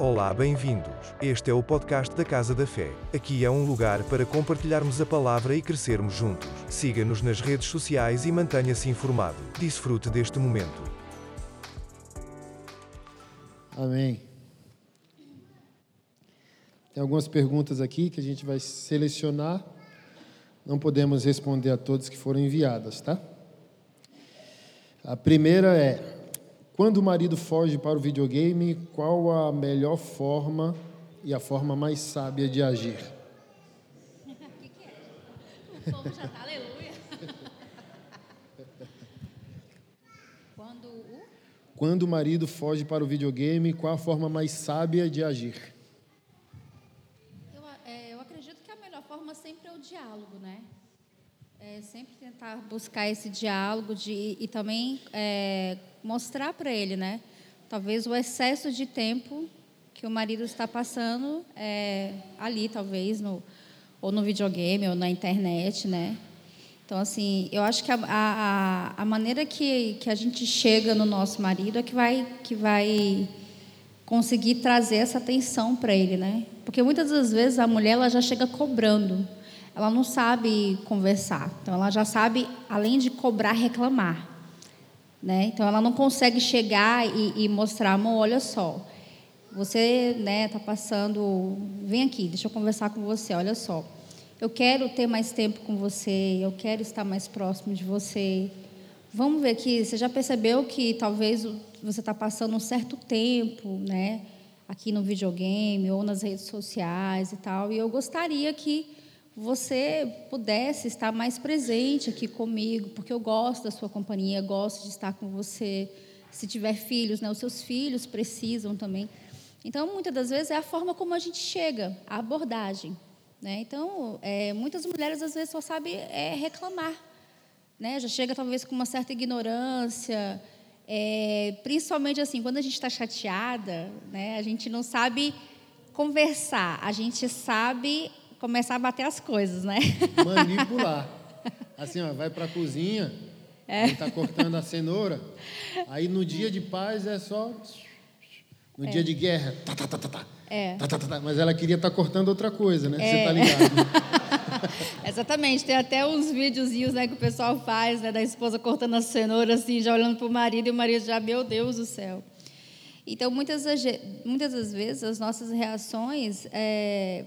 Olá, bem-vindos. Este é o podcast da Casa da Fé. Aqui é um lugar para compartilharmos a palavra e crescermos juntos. Siga-nos nas redes sociais e mantenha-se informado. Desfrute deste momento. Amém. Tem algumas perguntas aqui que a gente vai selecionar. Não podemos responder a todas que foram enviadas, tá? A primeira é: quando o marido foge para o videogame, qual a melhor forma e a forma mais sábia de agir? O que, que é? O povo já está, aleluia. Quando o. Quando o marido foge para o videogame, qual a forma mais sábia de agir? Eu, é, eu acredito que a melhor forma sempre é o diálogo, né? É sempre tentar buscar esse diálogo de, e também é, mostrar para ele, né? Talvez o excesso de tempo que o marido está passando é, ali, talvez, no, ou no videogame, ou na internet, né? Então, assim, eu acho que a, a, a maneira que, que a gente chega no nosso marido é que vai, que vai conseguir trazer essa atenção para ele, né? Porque muitas das vezes a mulher ela já chega cobrando ela não sabe conversar. Então, ela já sabe, além de cobrar, reclamar. Né? Então, ela não consegue chegar e, e mostrar, amor, olha só, você está né, tá passando, vem aqui, deixa eu conversar com você, olha só. Eu quero ter mais tempo com você, eu quero estar mais próximo de você. Vamos ver aqui, você já percebeu que talvez você está passando um certo tempo, né? Aqui no videogame ou nas redes sociais e tal, e eu gostaria que você pudesse estar mais presente aqui comigo, porque eu gosto da sua companhia, gosto de estar com você. Se tiver filhos, né, os seus filhos precisam também. Então, muitas das vezes é a forma como a gente chega, a abordagem. Né? Então, é, muitas mulheres às vezes só sabem é, reclamar, né? Já chega talvez com uma certa ignorância, é, principalmente assim quando a gente está chateada, né? A gente não sabe conversar, a gente sabe começar a bater as coisas, né? Manipular. Assim, ó, vai para a cozinha, é. está cortando a cenoura, aí no dia de paz é só. No é. dia de guerra, tá, tá, tá, tá, tá. É. Tá, tá, tá, tá. Mas ela queria estar tá cortando outra coisa, né? É. Você tá ligado. Exatamente. Tem até uns videozinhos né, que o pessoal faz, né, da esposa cortando a cenoura, assim, já olhando para o marido, e o marido já, meu Deus do céu. Então, muitas, muitas das vezes, as nossas reações é,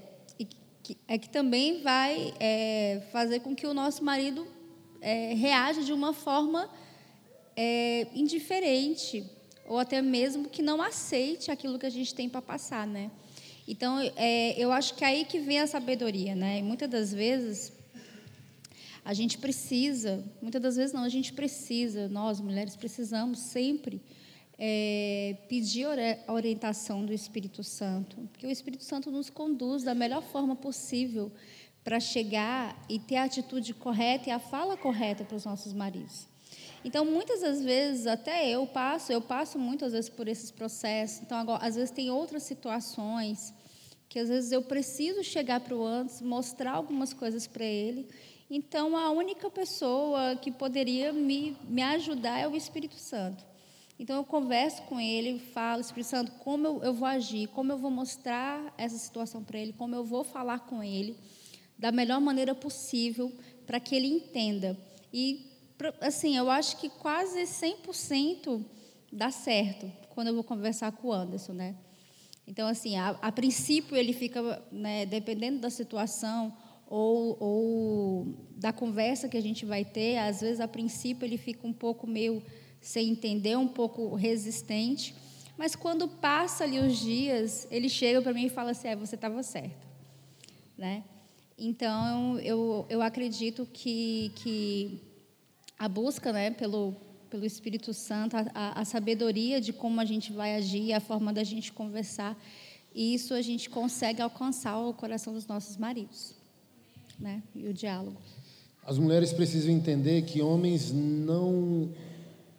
que, é que também vai é, fazer com que o nosso marido é, reaja de uma forma é, indiferente ou até mesmo que não aceite aquilo que a gente tem para passar, né? Então, é, eu acho que é aí que vem a sabedoria, né? E muitas das vezes a gente precisa, muitas das vezes não, a gente precisa, nós mulheres precisamos sempre é, pedir a orientação do Espírito Santo, que o Espírito Santo nos conduz da melhor forma possível para chegar e ter a atitude correta e a fala correta para os nossos maridos. Então, muitas das vezes, até eu passo, eu passo muitas vezes por esses processos. Então, agora, às vezes tem outras situações que às vezes eu preciso chegar para o antes, mostrar algumas coisas para ele. Então, a única pessoa que poderia me, me ajudar é o Espírito Santo. Então eu converso com ele, falo, Espírito Santo, como eu, eu vou agir, como eu vou mostrar essa situação para ele, como eu vou falar com ele da melhor maneira possível para que ele entenda. E assim, eu acho que quase 100% dá certo quando eu vou conversar com o Anderson, né? Então, assim, a, a princípio ele fica, né, dependendo da situação ou, ou da conversa que a gente vai ter, às vezes, a princípio ele fica um pouco meio sem entender, um pouco resistente. Mas quando passa ali os dias, ele chega para mim e fala assim: é, você estava certo. Né? Então, eu, eu acredito que, que a busca né, pelo, pelo Espírito Santo, a, a sabedoria de como a gente vai agir, a forma da gente conversar, isso a gente consegue alcançar o coração dos nossos maridos. Né? E o diálogo. As mulheres precisam entender que homens não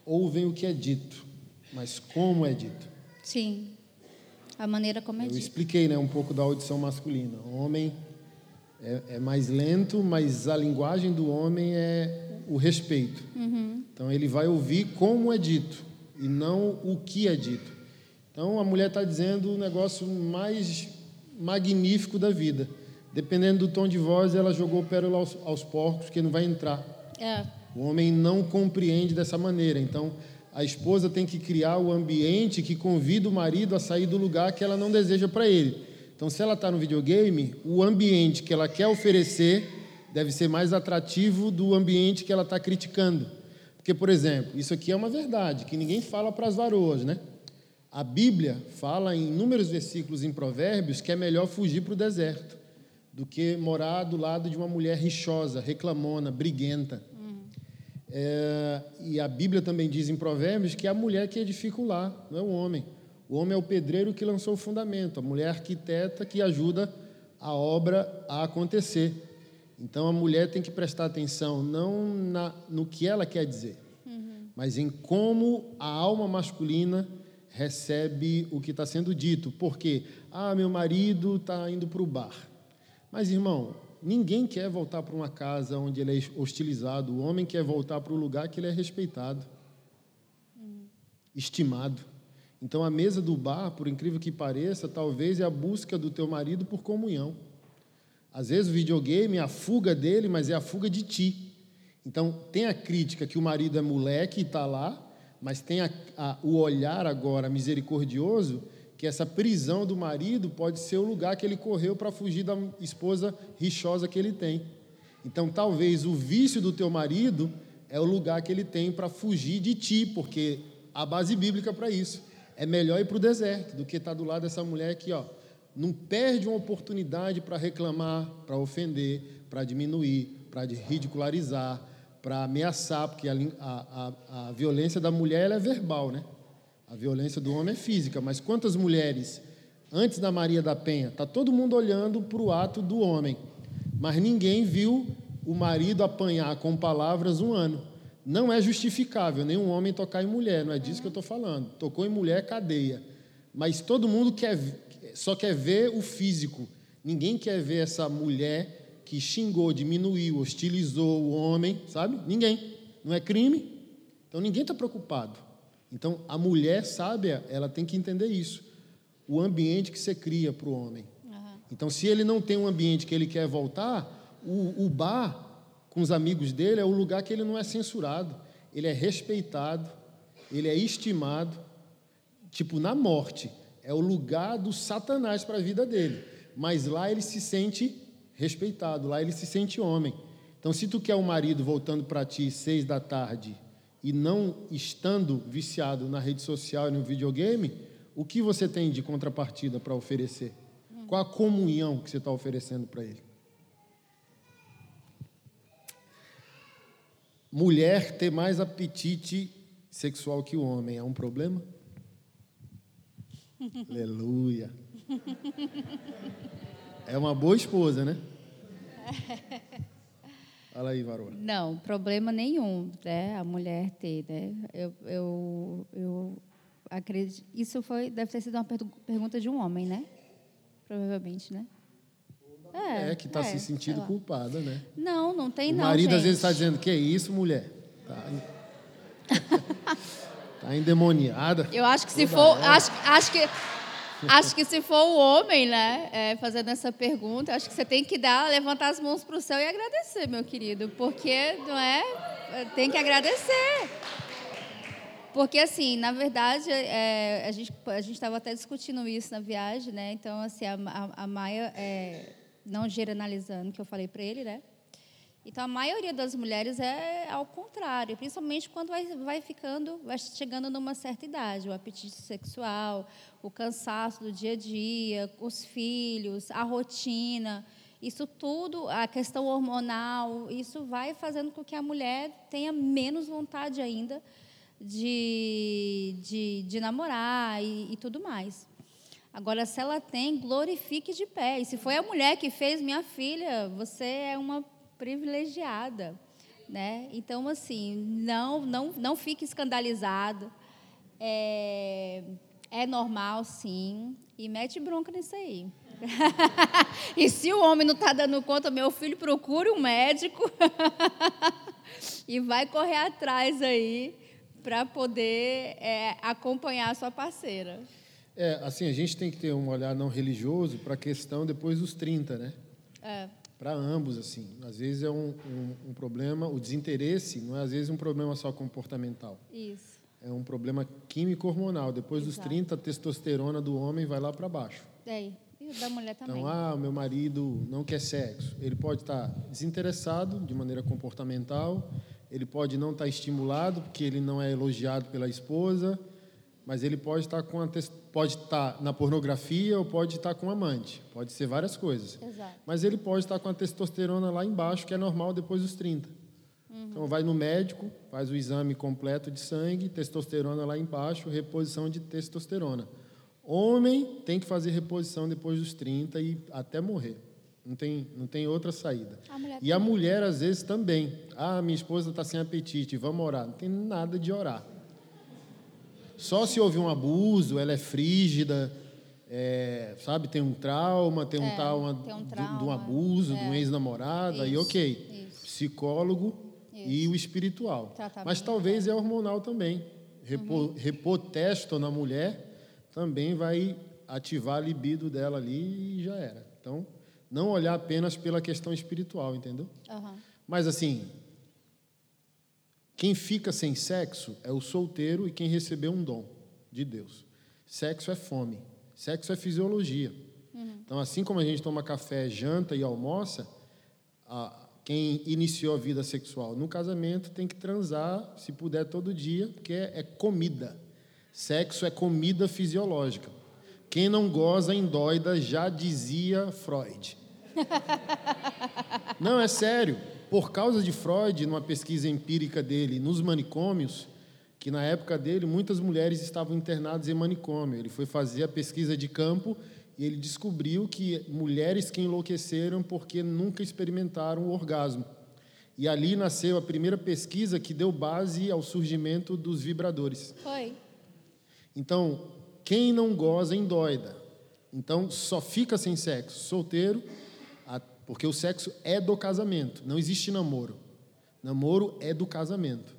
ouvem o que é dito, mas como é dito. Sim, a maneira como é Eu dito. Eu expliquei né, um pouco da audição masculina. O homem é, é, mais lento, mas a linguagem do homem é o respeito. Uhum. Então ele vai ouvir como é dito e não o que é dito. Então a mulher está dizendo o negócio mais magnífico da vida. Dependendo do tom de voz, ela jogou pérola aos, aos porcos, que não vai entrar. É. O homem não compreende dessa maneira. Então, a esposa tem que criar o ambiente que convida o marido a sair do lugar que ela não deseja para ele. Então, se ela está no videogame, o ambiente que ela quer oferecer deve ser mais atrativo do ambiente que ela está criticando. Porque, por exemplo, isso aqui é uma verdade que ninguém fala para as varoas, né? A Bíblia fala em inúmeros versículos em Provérbios que é melhor fugir para o deserto do que morar do lado de uma mulher rixosa, reclamona, briguenta. É, e a Bíblia também diz em Provérbios que é a mulher que edifica o lar, não é o homem. O homem é o pedreiro que lançou o fundamento, a mulher arquiteta que ajuda a obra a acontecer. Então a mulher tem que prestar atenção não na, no que ela quer dizer, uhum. mas em como a alma masculina recebe o que está sendo dito. Porque, ah, meu marido está indo para o bar. Mas, irmão, Ninguém quer voltar para uma casa onde ele é hostilizado. O homem quer voltar para o lugar que ele é respeitado, estimado. Então, a mesa do bar, por incrível que pareça, talvez é a busca do teu marido por comunhão. Às vezes o videogame é a fuga dele, mas é a fuga de ti. Então, tem a crítica que o marido é moleque e está lá, mas tem a, a, o olhar agora misericordioso que essa prisão do marido pode ser o lugar que ele correu para fugir da esposa rixosa que ele tem. Então, talvez o vício do teu marido é o lugar que ele tem para fugir de ti, porque a base bíblica para isso é melhor ir para o deserto do que estar tá do lado dessa mulher que, ó, não perde uma oportunidade para reclamar, para ofender, para diminuir, para ridicularizar, para ameaçar, porque a, a, a, a violência da mulher é verbal, né? A violência do homem é física, mas quantas mulheres, antes da Maria da Penha, está todo mundo olhando para o ato do homem, mas ninguém viu o marido apanhar com palavras um ano. Não é justificável nenhum homem tocar em mulher, não é disso que eu estou falando. Tocou em mulher, cadeia. Mas todo mundo quer, só quer ver o físico. Ninguém quer ver essa mulher que xingou, diminuiu, hostilizou o homem, sabe? Ninguém. Não é crime. Então ninguém está preocupado. Então, a mulher sábia, ela tem que entender isso. O ambiente que você cria para o homem. Uhum. Então, se ele não tem um ambiente que ele quer voltar, o, o bar com os amigos dele é o lugar que ele não é censurado, ele é respeitado, ele é estimado. Tipo, na morte, é o lugar do Satanás para a vida dele. Mas lá ele se sente respeitado, lá ele se sente homem. Então, se tu quer um marido voltando para ti seis da tarde e não estando viciado na rede social e no videogame, o que você tem de contrapartida para oferecer? Qual a comunhão que você está oferecendo para ele? Mulher ter mais apetite sexual que o homem é um problema? Aleluia. É uma boa esposa, né? Fala aí, Varoa. Não, problema nenhum, né? A mulher ter, né? Eu, eu, eu acredito. Isso foi, deve ter sido uma pergunta de um homem, né? Provavelmente, né? É, é que está é, se sentindo culpada, né? Não, não tem o não. O marido gente. às vezes está dizendo que é isso, mulher. Tá, tá endemoniada. Eu acho que se for, acho, acho que Acho que se for o homem, né, é, fazendo essa pergunta, acho que você tem que dar, levantar as mãos para o céu e agradecer, meu querido, porque não é, tem que agradecer. Porque assim, na verdade, é, a gente a estava até discutindo isso na viagem, né? Então assim, a, a, a Maia, é, não generalizando, que eu falei para ele, né? Então, a maioria das mulheres é ao contrário, principalmente quando vai, vai ficando, vai chegando numa certa idade, o apetite sexual, o cansaço do dia a dia, os filhos, a rotina, isso tudo, a questão hormonal, isso vai fazendo com que a mulher tenha menos vontade ainda de, de, de namorar e, e tudo mais. Agora, se ela tem, glorifique de pé. E se foi a mulher que fez, minha filha, você é uma privilegiada, né? Então assim, não não não fique escandalizado. É, é normal, sim, e mete bronca nisso aí. e se o homem não está dando conta, meu filho procure um médico e vai correr atrás aí para poder é, acompanhar a sua parceira. É, assim, a gente tem que ter um olhar não religioso para a questão depois dos 30, né? É. Para ambos, assim. Às vezes é um, um, um, problema, o desinteresse não é às vezes um problema só comportamental. Isso. É um problema químico-hormonal. Depois Exato. dos 30, a testosterona do homem vai lá para baixo. É, e da mulher também. Então, ah, meu marido não quer sexo. Ele pode estar desinteressado de maneira comportamental, ele pode não estar estimulado porque ele não é elogiado pela esposa, mas ele pode estar com a pode estar na pornografia ou pode estar com um amante. Pode ser várias coisas. Exato. Mas ele pode estar com a testosterona lá embaixo, que é normal depois dos 30. Uhum. Então vai no médico, faz o exame completo de sangue, testosterona lá embaixo, reposição de testosterona. Homem tem que fazer reposição depois dos 30 e até morrer. Não tem, não tem outra saída. A e a mulher, às vezes, também. Ah, minha esposa está sem apetite, vamos orar. Não tem nada de orar. Só se houve um abuso, ela é frígida, é, sabe, tem um trauma, tem um, é, trauma, tem um trauma de, um abuso, é. de um ex-namorado, aí ok. Isso. Psicólogo isso. e o espiritual. Tratamento. Mas talvez é hormonal também. Repo, uhum. Repor testo na mulher também vai ativar a libido dela ali e já era. Então, não olhar apenas pela questão espiritual, entendeu? Uhum. Mas assim, quem fica sem sexo é o solteiro e quem recebeu um dom de Deus. Sexo é fome, sexo é fisiologia. Uhum. Então, assim como a gente toma café, janta e almoça, a, quem iniciou a vida sexual no casamento tem que transar, se puder, todo dia, porque é, comida. Sexo é comida fisiológica. Quem não goza endóida já dizia Freud. Não, é sério. Por causa de Freud, numa pesquisa empírica dele nos manicômios, que na época dele muitas mulheres estavam internadas em manicômio. Ele foi fazer a pesquisa de campo e ele descobriu que mulheres que enlouqueceram porque nunca experimentaram o orgasmo. E ali nasceu a primeira pesquisa que deu base ao surgimento dos vibradores. Foi. Então, quem não goza endoida. Então, só fica sem sexo solteiro porque o sexo é do casamento, não existe namoro. Namoro é do casamento.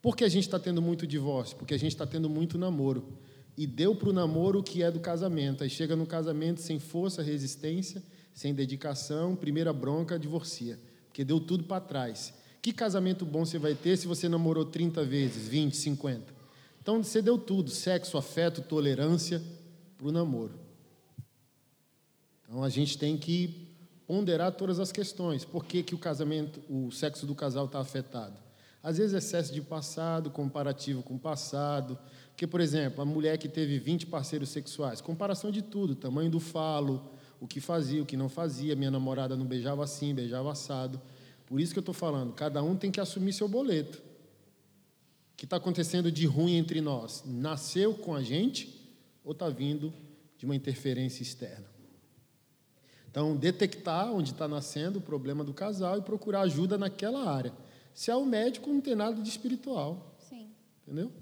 Por que a gente está tendo muito divórcio? Porque a gente está tendo muito namoro. E deu para o namoro o que é do casamento. Aí chega no casamento sem força, resistência, sem dedicação, primeira bronca, divorcia. Porque deu tudo para trás. Que casamento bom você vai ter se você namorou 30 vezes, 20, 50? Então você deu tudo: sexo, afeto, tolerância para o namoro. Então a gente tem que ponderar todas as questões. Por que, que o casamento, o sexo do casal está afetado? Às vezes excesso de passado, comparativo com o passado. Porque, por exemplo, a mulher que teve 20 parceiros sexuais, comparação de tudo, tamanho do falo, o que fazia, o que não fazia, minha namorada não beijava assim, beijava assado. Por isso que eu estou falando, cada um tem que assumir seu boleto. O que está acontecendo de ruim entre nós? Nasceu com a gente ou está vindo de uma interferência externa? Então, detectar onde está nascendo o problema do casal e procurar ajuda naquela área. Se é o médico, não tem nada de espiritual. Sim. Entendeu?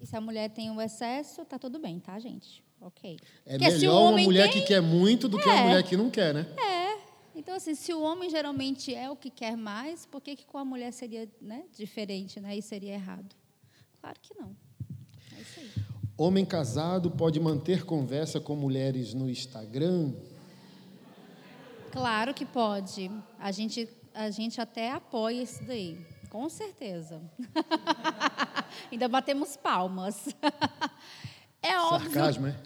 E se a mulher tem o excesso, tá tudo bem, tá, gente? Ok. É Porque melhor uma mulher tem... que quer muito do que é. uma mulher que não quer, né? É. Então, assim, se o homem geralmente é o que quer mais, por que, que com a mulher seria né, diferente, né? E seria errado? Claro que não. É isso aí. Homem casado pode manter conversa com mulheres no Instagram? Claro que pode. A gente, a gente até apoia isso daí, com certeza. Ainda batemos palmas. É óbvio. Sarcasmo, é?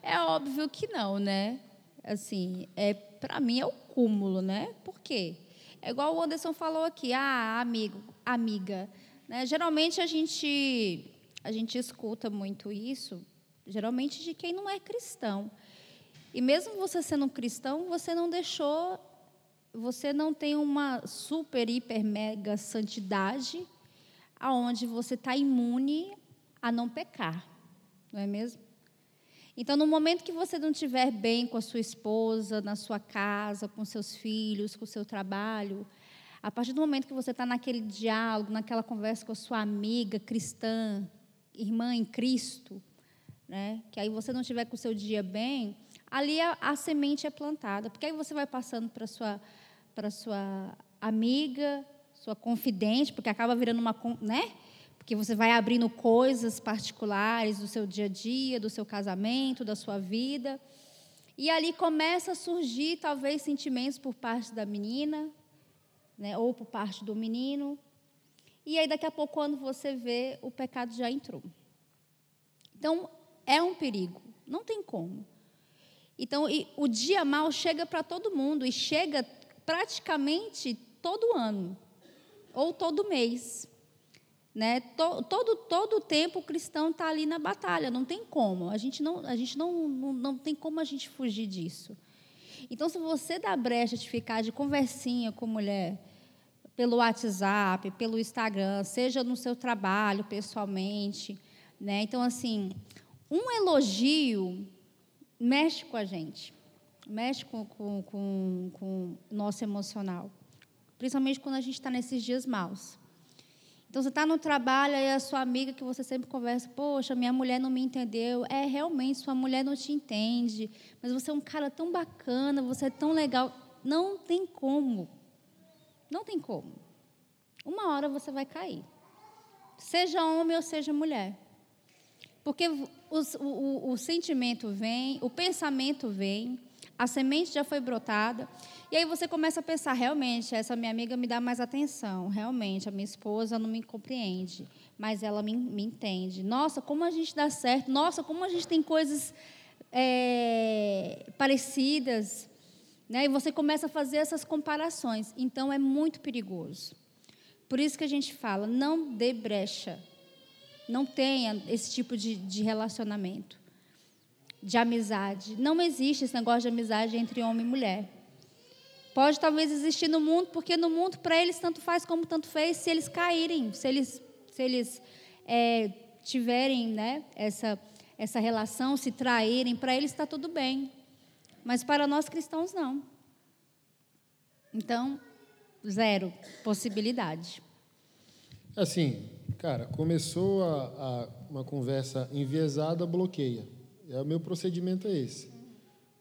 é óbvio que não, né? Assim, é para mim é o cúmulo, né? Por quê? É igual o Anderson falou aqui, ah, amigo, amiga, né? Geralmente a gente a gente escuta muito isso, geralmente de quem não é cristão. E mesmo você sendo um cristão, você não deixou, você não tem uma super, hiper, mega santidade aonde você está imune a não pecar, não é mesmo? Então, no momento que você não estiver bem com a sua esposa, na sua casa, com seus filhos, com o seu trabalho, a partir do momento que você está naquele diálogo, naquela conversa com a sua amiga cristã, irmã em Cristo, né? que aí você não estiver com o seu dia bem, ali a, a semente é plantada. Porque aí você vai passando para sua para sua amiga, sua confidente, porque acaba virando uma, né? Porque que você vai abrindo coisas particulares do seu dia a dia, do seu casamento, da sua vida. E ali começa a surgir talvez sentimentos por parte da menina, né, ou por parte do menino. E aí daqui a pouco quando você vê, o pecado já entrou. Então é um perigo, não tem como. Então o dia mal chega para todo mundo e chega praticamente todo ano ou todo mês. Né? Todo, todo, todo o tempo o cristão está ali na batalha, não tem como. A gente, não, a gente não, não, não tem como a gente fugir disso. Então, se você dá brecha de ficar de conversinha com mulher pelo WhatsApp, pelo Instagram, seja no seu trabalho, pessoalmente, né? Então, assim, um elogio mexe com a gente, mexe com, com, com, com o nosso emocional, principalmente quando a gente está nesses dias maus. Então, você está no trabalho e a sua amiga que você sempre conversa, poxa, minha mulher não me entendeu. É, realmente, sua mulher não te entende, mas você é um cara tão bacana, você é tão legal. Não tem como. Não tem como. Uma hora você vai cair. Seja homem ou seja mulher. Porque o, o, o sentimento vem, o pensamento vem, a semente já foi brotada. E aí você começa a pensar, realmente, essa minha amiga me dá mais atenção, realmente, a minha esposa não me compreende, mas ela me, me entende. Nossa, como a gente dá certo, nossa, como a gente tem coisas é, parecidas. Né? E você começa a fazer essas comparações. Então, é muito perigoso. Por isso que a gente fala, não dê brecha. Não tenha esse tipo de, de relacionamento, de amizade. Não existe esse negócio de amizade entre homem e mulher. Pode talvez existir no mundo, porque no mundo, para eles, tanto faz como tanto fez, se eles caírem, se eles, se eles é, tiverem né, essa, essa relação, se traírem, para eles está tudo bem. Mas para nós cristãos, não. Então, zero possibilidade. Assim, cara, começou a, a, uma conversa enviesada, bloqueia. É, o meu procedimento é esse.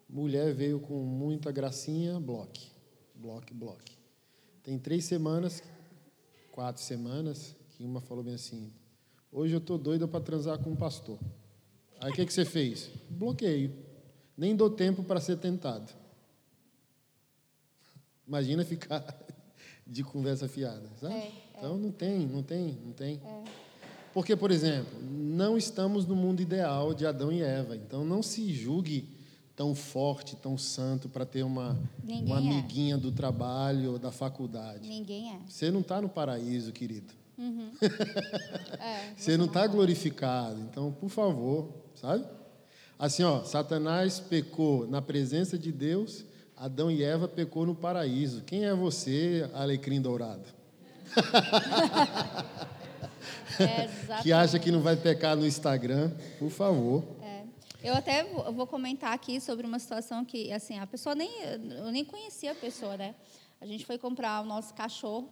Mulher veio com muita gracinha, bloque bloque, bloque. Tem três semanas, quatro semanas, que uma falou bem assim: hoje eu tô doida para transar com um pastor. Aí o que, que você fez? Bloqueio. Nem dou tempo para ser tentado. Imagina ficar de conversa fiada, sabe? É, é. Então não tem, não tem, não tem. É. Porque, por exemplo, não estamos no mundo ideal de Adão e Eva. Então não se julgue tão forte, tão santo para ter uma, uma é. amiguinha é. do trabalho ou da faculdade. Ninguém é. Você não está no paraíso, querido. Uhum. é, você não está glorificado. Então, por favor, sabe? Assim, ó, Satanás pecou na presença de Deus, Adão e Eva pecou no paraíso. Quem é você, alecrim dourado? é, que acha que não vai pecar no Instagram, por favor. Eu até vou comentar aqui sobre uma situação que, assim, a pessoa nem. Eu nem conhecia a pessoa, né? A gente foi comprar o nosso cachorro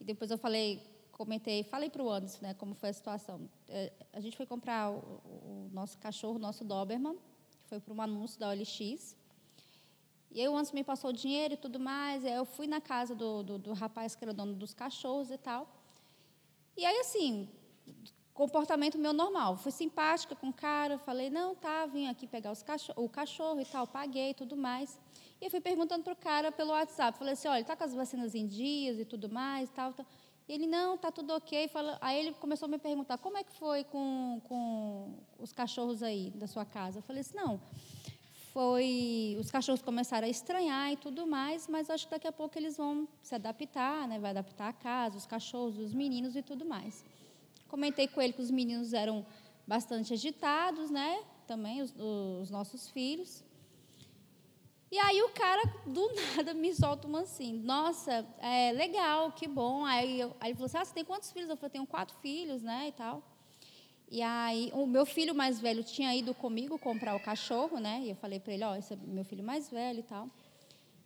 e depois eu falei, comentei, falei para o Anderson, né, como foi a situação. É, a gente foi comprar o, o nosso cachorro, o nosso Doberman, que foi para um anúncio da OLX. E aí o Anderson me passou o dinheiro e tudo mais. Aí eu fui na casa do, do, do rapaz que era dono dos cachorros e tal. E aí, assim, comportamento meu normal. Fui simpática com o cara, falei, não, tá, vim aqui pegar cachorro, o cachorro e tal, paguei e tudo mais. E eu fui perguntando para o cara pelo WhatsApp. Falei assim, olha, está com as vacinas em dias e tudo mais e tal. tal. E ele, não, tá tudo ok. Aí ele começou a me perguntar, como é que foi com, com os cachorros aí da sua casa? Eu falei assim, não, foi... Os cachorros começaram a estranhar e tudo mais, mas acho que daqui a pouco eles vão se adaptar, né? Vai adaptar a casa, os cachorros, os meninos e tudo mais. Comentei com ele que os meninos eram bastante agitados, né? Também os, os nossos filhos. E aí o cara, do nada, me solta uma assim, nossa, é legal, que bom. Aí, eu, aí ele falou assim, ah, você tem quantos filhos? Eu falei, tenho quatro filhos, né, e tal. E aí o meu filho mais velho tinha ido comigo comprar o cachorro, né, e eu falei para ele, ó, oh, esse é meu filho mais velho e tal.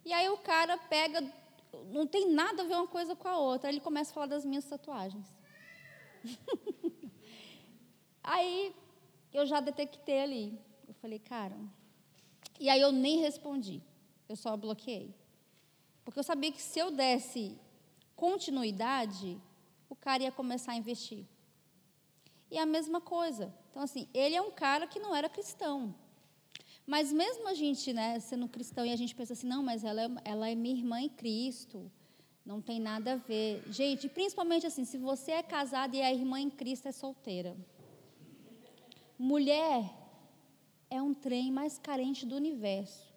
E aí o cara pega, não tem nada a ver uma coisa com a outra, aí ele começa a falar das minhas tatuagens. aí eu já detectei ali. Eu falei, cara. E aí eu nem respondi. Eu só bloqueei. Porque eu sabia que se eu desse continuidade, o cara ia começar a investir. E a mesma coisa. Então, assim, ele é um cara que não era cristão. Mas mesmo a gente, né, sendo cristão, e a gente pensa assim, não, mas ela é, ela é minha irmã em Cristo. Não tem nada a ver. Gente, principalmente assim, se você é casado e a irmã em Cristo é solteira. Mulher é um trem mais carente do universo.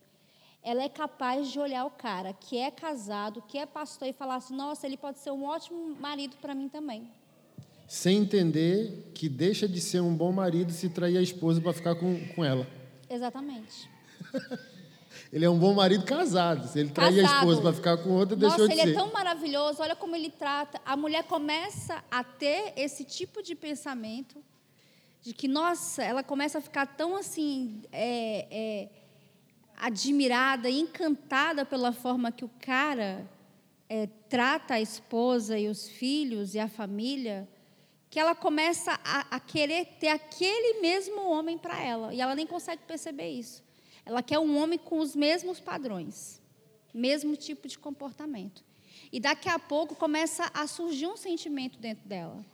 Ela é capaz de olhar o cara que é casado, que é pastor e falar assim: nossa, ele pode ser um ótimo marido para mim também. Sem entender que deixa de ser um bom marido se trair a esposa para ficar com, com ela. Exatamente. ele é um bom marido casado. Se ele trair a esposa para ficar com outra, Nossa, deixou de ser. ser. ele é tão maravilhoso. Olha como ele trata. A mulher começa a ter esse tipo de pensamento de que, nossa, ela começa a ficar tão assim é, é, admirada, encantada pela forma que o cara é, trata a esposa e os filhos e a família, que ela começa a, a querer ter aquele mesmo homem para ela e ela nem consegue perceber isso. Ela quer um homem com os mesmos padrões, mesmo tipo de comportamento. E daqui a pouco começa a surgir um sentimento dentro dela.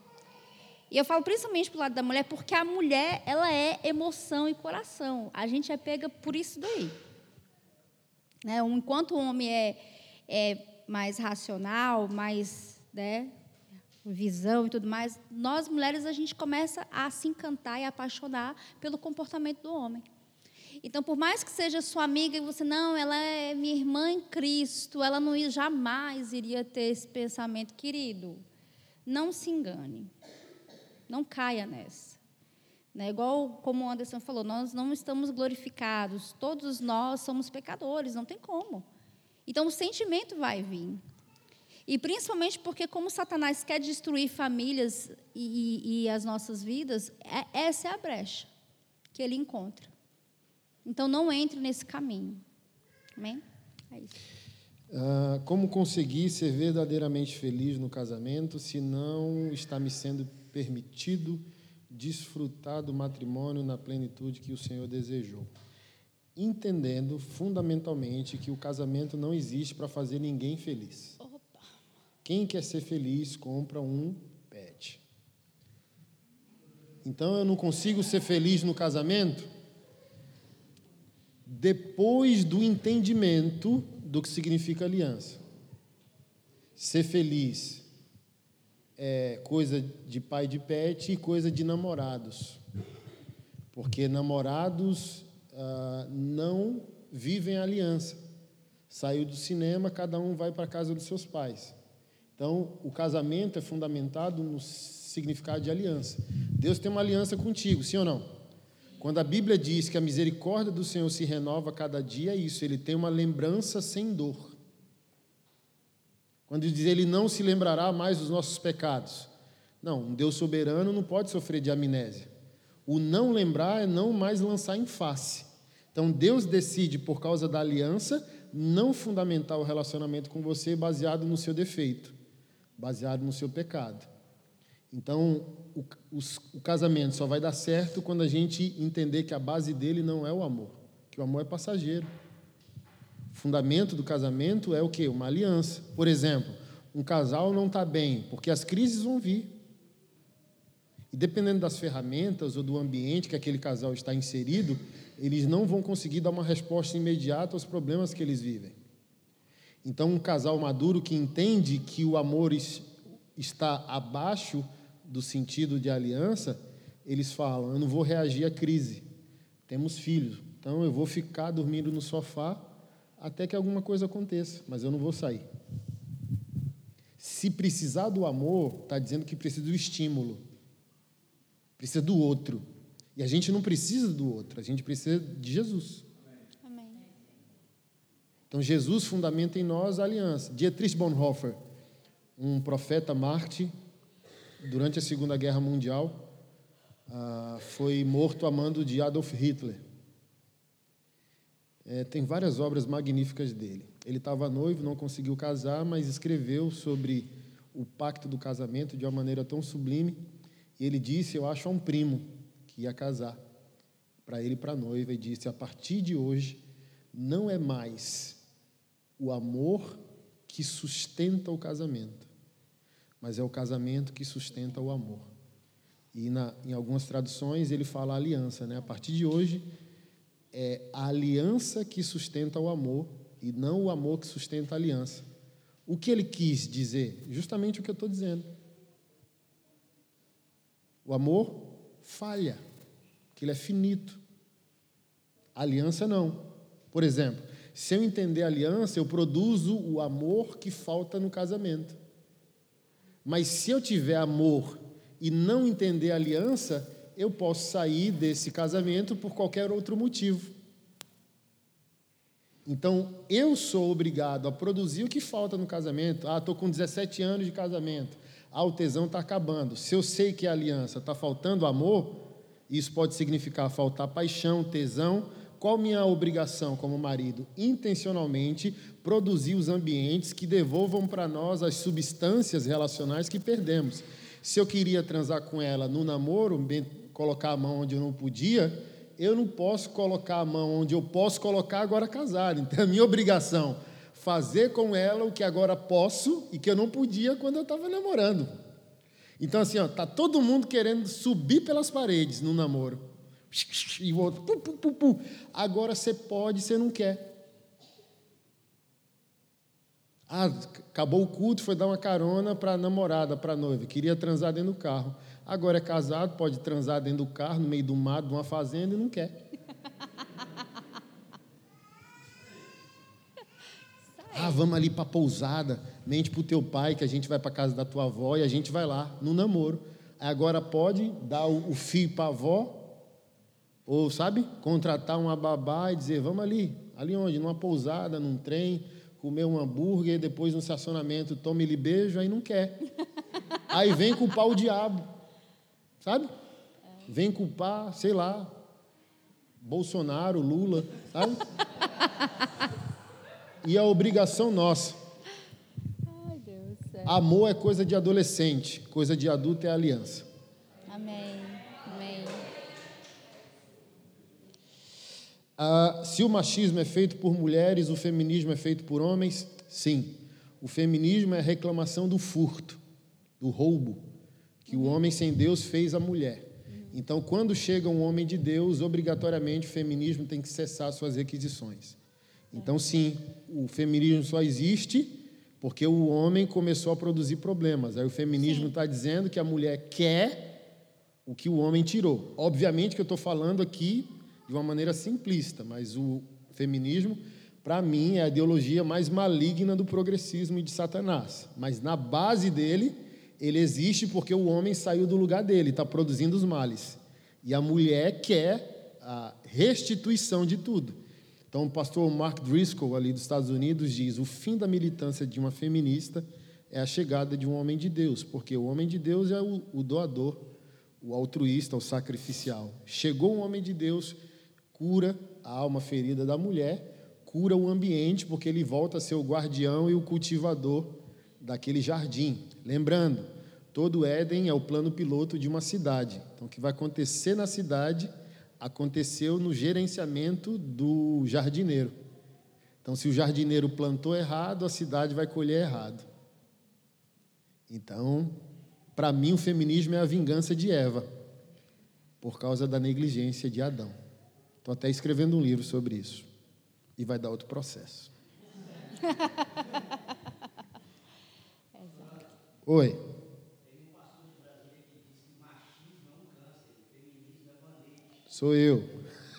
E eu falo principalmente para o lado da mulher, porque a mulher, ela é emoção e coração. A gente é pega por isso daí. Né? Enquanto o homem é, é mais racional, mais né, visão e tudo mais, nós mulheres a gente começa a se encantar e apaixonar pelo comportamento do homem. Então, por mais que seja sua amiga e você não, ela é minha irmã em Cristo, ela não jamais iria ter esse pensamento, querido. Não se engane. Não caia nessa. Né? Igual como o Anderson falou, nós não estamos glorificados, todos nós somos pecadores, não tem como. Então o sentimento vai vir. E principalmente porque, como Satanás quer destruir famílias e, e, e as nossas vidas, é, essa é a brecha que ele encontra. Então não entre nesse caminho. Amém? É isso. Ah, como conseguir ser verdadeiramente feliz no casamento se não está me sendo permitido desfrutar do matrimônio na plenitude que o Senhor desejou. Entendendo fundamentalmente que o casamento não existe para fazer ninguém feliz. Opa. Quem quer ser feliz compra um pet. Então eu não consigo ser feliz no casamento depois do entendimento do que significa aliança. Ser feliz é coisa de pai de pet e coisa de namorados. Porque namorados ah, não vivem aliança. Saiu do cinema, cada um vai para a casa dos seus pais. Então, o casamento é fundamentado no significado de aliança. Deus tem uma aliança contigo, sim ou não? Quando a Bíblia diz que a misericórdia do Senhor se renova cada dia, é isso, ele tem uma lembrança sem dor. Quando diz ele não se lembrará mais dos nossos pecados. Não, um Deus soberano não pode sofrer de amnésia. O não lembrar é não mais lançar em face. Então Deus decide, por causa da aliança, não fundamentar o relacionamento com você baseado no seu defeito, baseado no seu pecado. Então, o, o casamento só vai dar certo quando a gente entender que a base dele não é o amor, que o amor é passageiro. O fundamento do casamento é o quê? Uma aliança. Por exemplo, um casal não está bem, porque as crises vão vir. E dependendo das ferramentas ou do ambiente que aquele casal está inserido, eles não vão conseguir dar uma resposta imediata aos problemas que eles vivem. Então, um casal maduro que entende que o amor está abaixo do sentido de aliança, eles falam: Eu não vou reagir à crise. Temos filhos, então eu vou ficar dormindo no sofá até que alguma coisa aconteça, mas eu não vou sair. Se precisar do amor, está dizendo que precisa do estímulo, precisa do outro. E a gente não precisa do outro, a gente precisa de Jesus. Então Jesus fundamenta em nós a aliança. Dietrich Bonhoeffer, um profeta Marte, durante a Segunda Guerra Mundial, ah, foi morto a mando de Adolf Hitler. É, tem várias obras magníficas dele. Ele estava noivo, não conseguiu casar, mas escreveu sobre o pacto do casamento de uma maneira tão sublime. E ele disse: Eu acho a um primo que ia casar para ele e para a noiva, e disse: A partir de hoje, não é mais o amor que sustenta o casamento, mas é o casamento que sustenta o amor. E na, em algumas traduções ele fala aliança. Né? A partir de hoje, é a aliança que sustenta o amor e não o amor que sustenta a aliança. O que ele quis dizer? Justamente o que eu estou dizendo. O amor falha, que ele é finito. A aliança não. Por exemplo, se eu entender aliança, eu produzo o amor que falta no casamento. Mas se eu tiver amor e não entender aliança, eu posso sair desse casamento por qualquer outro motivo. Então, eu sou obrigado a produzir o que falta no casamento. Ah, estou com 17 anos de casamento. Ah, o tesão está acabando. Se eu sei que a aliança está faltando amor, isso pode significar faltar paixão, tesão. Qual minha obrigação como marido? Intencionalmente produzir os ambientes que devolvam para nós as substâncias relacionais que perdemos. Se eu queria transar com ela no namoro, colocar a mão onde eu não podia, eu não posso colocar a mão onde eu posso colocar agora casado. Então é minha obrigação fazer com ela o que agora posso e que eu não podia quando eu estava namorando. Então assim, ó, tá todo mundo querendo subir pelas paredes no namoro. E o outro, pu, pu, pu, pu. agora você pode, você não quer. Ah, acabou o culto, foi dar uma carona para a namorada, para a noiva. Queria transar dentro do carro. Agora é casado, pode transar dentro do carro, no meio do mato, de uma fazenda, e não quer. Ah, vamos ali para a pousada, mente para o teu pai que a gente vai para casa da tua avó e a gente vai lá, no namoro. Agora pode dar o, o filho para a avó, ou, sabe, contratar uma babá e dizer, vamos ali, ali onde? Numa pousada, num trem, comer um hambúrguer, depois no estacionamento tome-lhe beijo, aí não quer. Aí vem culpar o diabo, sabe? Vem culpar, sei lá, Bolsonaro, Lula, sabe? E a obrigação nossa. Ai, Deus céu. Amor é coisa de adolescente, coisa de adulto é aliança. Amém. Ah, se o machismo é feito por mulheres, o feminismo é feito por homens? Sim. O feminismo é a reclamação do furto, do roubo, que o homem sem Deus fez à mulher. Então, quando chega um homem de Deus, obrigatoriamente o feminismo tem que cessar suas requisições. Então, sim, o feminismo só existe porque o homem começou a produzir problemas. Aí o feminismo está dizendo que a mulher quer o que o homem tirou. Obviamente que eu estou falando aqui de uma maneira simplista, mas o feminismo, para mim, é a ideologia mais maligna do progressismo e de Satanás. Mas na base dele, ele existe porque o homem saiu do lugar dele, está produzindo os males. E a mulher quer a restituição de tudo. Então, o pastor Mark Driscoll, ali dos Estados Unidos, diz: o fim da militância de uma feminista é a chegada de um homem de Deus, porque o homem de Deus é o, o doador, o altruísta, o sacrificial. Chegou um homem de Deus, cura a alma ferida da mulher, cura o ambiente, porque ele volta a ser o guardião e o cultivador daquele jardim. Lembrando, todo Éden é o plano piloto de uma cidade. Então, o que vai acontecer na cidade aconteceu no gerenciamento do jardineiro. Então, se o jardineiro plantou errado, a cidade vai colher errado. Então, para mim, o feminismo é a vingança de Eva, por causa da negligência de Adão. Estou até escrevendo um livro sobre isso. E vai dar outro processo. Oi. Sou eu.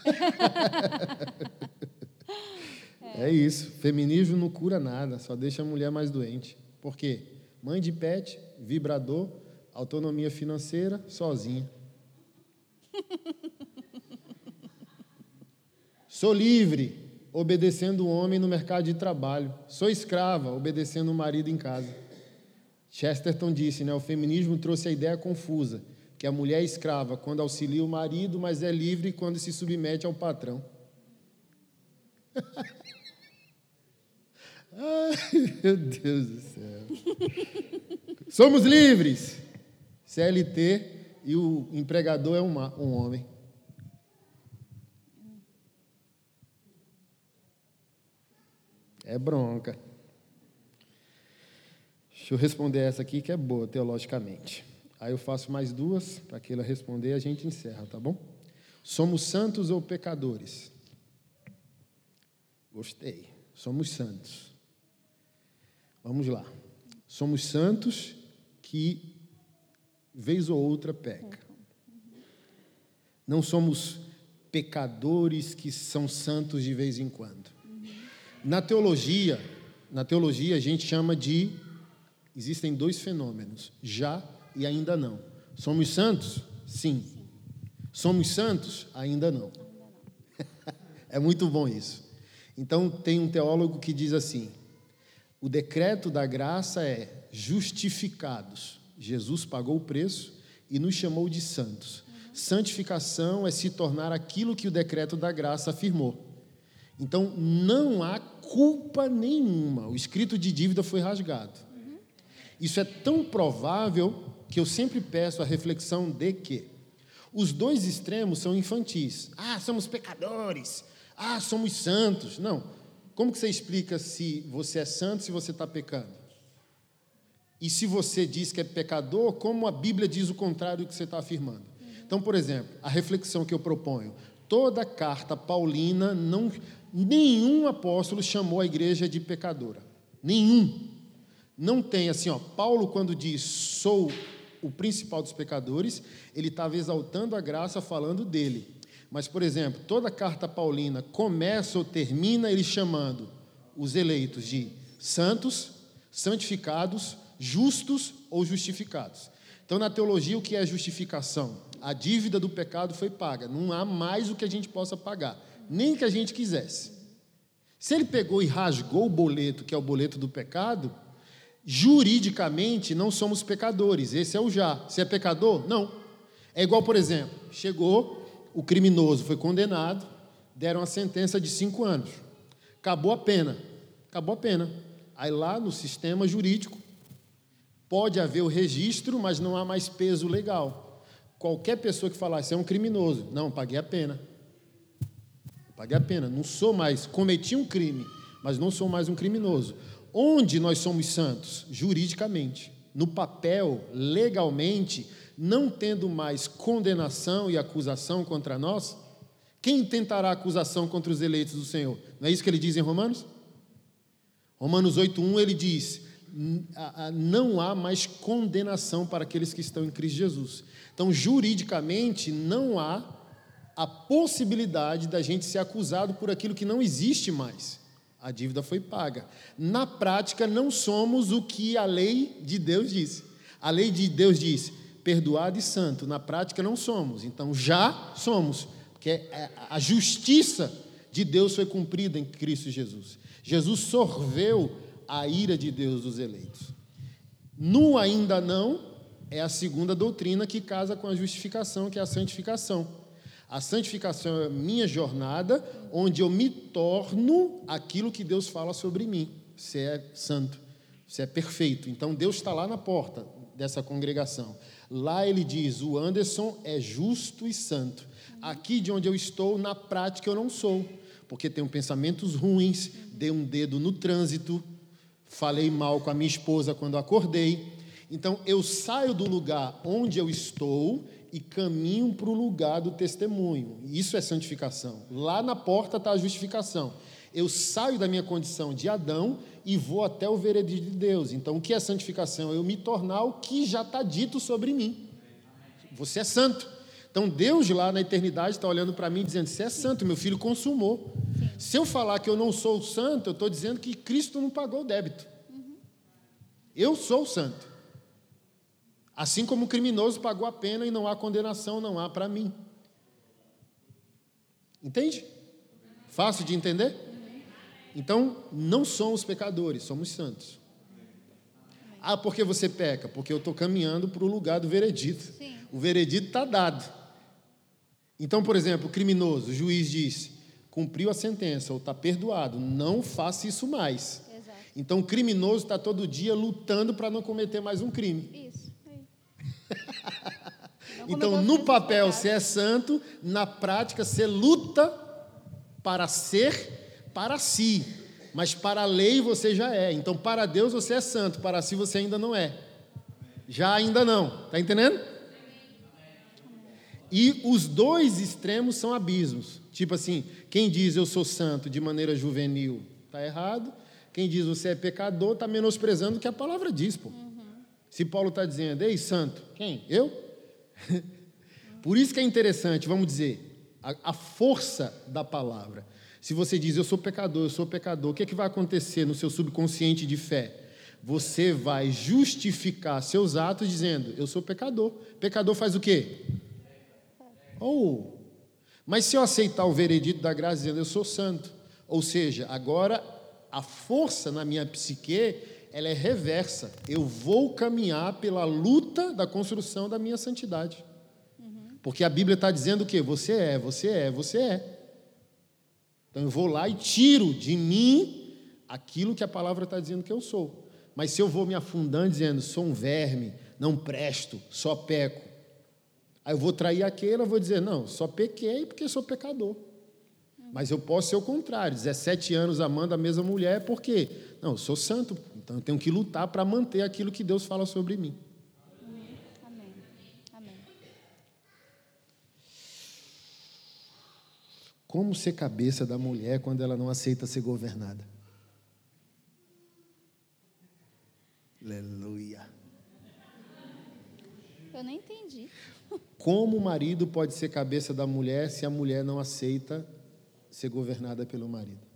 é isso. Feminismo não cura nada, só deixa a mulher mais doente. Por quê? Mãe de pet, vibrador, autonomia financeira, sozinha. Sou livre, obedecendo o homem no mercado de trabalho. Sou escrava, obedecendo o marido em casa. Chesterton disse, né, o feminismo trouxe a ideia confusa que a mulher é escrava quando auxilia o marido, mas é livre quando se submete ao patrão. Ai, meu Deus do céu. Somos livres. CLT e o empregador é um, um homem. É bronca. Deixa eu responder essa aqui que é boa teologicamente. Aí eu faço mais duas para que ela responder e a gente encerra, tá bom? Somos santos ou pecadores? Gostei. Somos santos. Vamos lá. Somos santos que, vez ou outra, peca. Não somos pecadores que são santos de vez em quando. Na teologia, na teologia a gente chama de existem dois fenômenos, já e ainda não. Somos santos? Sim. Somos santos? Ainda não. é muito bom isso. Então tem um teólogo que diz assim: o decreto da graça é justificados. Jesus pagou o preço e nos chamou de santos. Santificação é se tornar aquilo que o decreto da graça afirmou. Então, não há culpa nenhuma. O escrito de dívida foi rasgado. Isso é tão provável que eu sempre peço a reflexão de que os dois extremos são infantis. Ah, somos pecadores. Ah, somos santos. Não. Como que você explica se você é santo se você está pecando? E se você diz que é pecador, como a Bíblia diz o contrário do que você está afirmando? Então, por exemplo, a reflexão que eu proponho: toda carta paulina, não, nenhum apóstolo chamou a igreja de pecadora. Nenhum. Não tem assim, ó, Paulo, quando diz sou o principal dos pecadores, ele estava exaltando a graça falando dele. Mas, por exemplo, toda carta paulina começa ou termina ele chamando os eleitos de santos, santificados, justos ou justificados. Então, na teologia, o que é justificação? A dívida do pecado foi paga, não há mais o que a gente possa pagar, nem que a gente quisesse. Se ele pegou e rasgou o boleto, que é o boleto do pecado, juridicamente não somos pecadores, esse é o já. Você é pecador? Não. É igual, por exemplo, chegou, o criminoso foi condenado, deram a sentença de cinco anos. Acabou a pena. Acabou a pena. Aí lá no sistema jurídico, Pode haver o registro, mas não há mais peso legal. Qualquer pessoa que falar, isso é um criminoso. Não, paguei a pena. Paguei a pena. Não sou mais, cometi um crime, mas não sou mais um criminoso. Onde nós somos santos? Juridicamente. No papel, legalmente, não tendo mais condenação e acusação contra nós, quem tentará acusação contra os eleitos do Senhor? Não é isso que ele diz em Romanos? Romanos 8:1 ele diz: não há mais condenação para aqueles que estão em Cristo Jesus. Então, juridicamente, não há a possibilidade da gente ser acusado por aquilo que não existe mais. A dívida foi paga. Na prática, não somos o que a lei de Deus diz. A lei de Deus diz: perdoado e santo. Na prática, não somos. Então, já somos, porque é, a justiça de Deus foi cumprida em Cristo Jesus. Jesus sorveu a ira de Deus dos eleitos. No ainda não é a segunda doutrina que casa com a justificação, que é a santificação. A santificação é a minha jornada, onde eu me torno aquilo que Deus fala sobre mim. Você é santo, você é perfeito. Então Deus está lá na porta dessa congregação. Lá ele diz: o Anderson é justo e santo. Aqui de onde eu estou, na prática eu não sou, porque tenho pensamentos ruins, dei um dedo no trânsito, falei mal com a minha esposa quando acordei. Então eu saio do lugar onde eu estou e caminho para o lugar do testemunho. Isso é santificação. Lá na porta está a justificação. Eu saio da minha condição de Adão e vou até o veredito de Deus. Então, o que é santificação? Eu me tornar o que já está dito sobre mim. Você é santo. Então, Deus lá na eternidade está olhando para mim dizendo: Você é santo, meu filho consumou. Se eu falar que eu não sou santo, eu estou dizendo que Cristo não pagou o débito. Eu sou santo. Assim como o criminoso pagou a pena e não há condenação, não há para mim. Entende? Fácil de entender? Então, não somos pecadores, somos santos. Ah, porque você peca? Porque eu estou caminhando para o lugar do veredito. Sim. O veredito está dado. Então, por exemplo, o criminoso, o juiz diz: cumpriu a sentença ou está perdoado, não faça isso mais. Exato. Então o criminoso está todo dia lutando para não cometer mais um crime. Isso. então, no papel, você é santo, na prática, você luta para ser para si, mas para a lei você já é. Então, para Deus você é santo, para si você ainda não é. Já ainda não. Está entendendo? E os dois extremos são abismos. Tipo assim, quem diz eu sou santo de maneira juvenil está errado. Quem diz você é pecador está menosprezando o que a palavra diz. Pô. Uhum. Se Paulo está dizendo, ei, santo, quem? Eu? Por isso que é interessante, vamos dizer, a, a, força da palavra. Se você diz, eu sou pecador, eu sou pecador, o que, é que vai acontecer no seu subconsciente de fé? Você vai justificar seus atos dizendo, eu sou pecador. Pecador faz o quê? Oh, mas se eu aceitar o veredito da graça dizendo, eu sou santo, ou seja, agora a força na minha psique ela é reversa. Eu vou caminhar pela luta da construção da minha santidade. Porque a Bíblia está dizendo o quê? Você é, você é, você é. Então eu vou lá e tiro de mim aquilo que a palavra está dizendo que eu sou. Mas se eu vou me afundando dizendo, sou um verme, não presto, só peco, aí eu vou trair aquele, eu vou dizer, não, só pequei porque sou pecador. Mas eu posso ser o contrário, 17 anos amando a mesma mulher, por quê? Não, eu sou santo, então eu tenho que lutar para manter aquilo que Deus fala sobre mim. Amém. Amém. Como ser cabeça da mulher quando ela não aceita ser governada? Aleluia. Eu não entendi. Como o marido pode ser cabeça da mulher se a mulher não aceita ser governada pelo marido?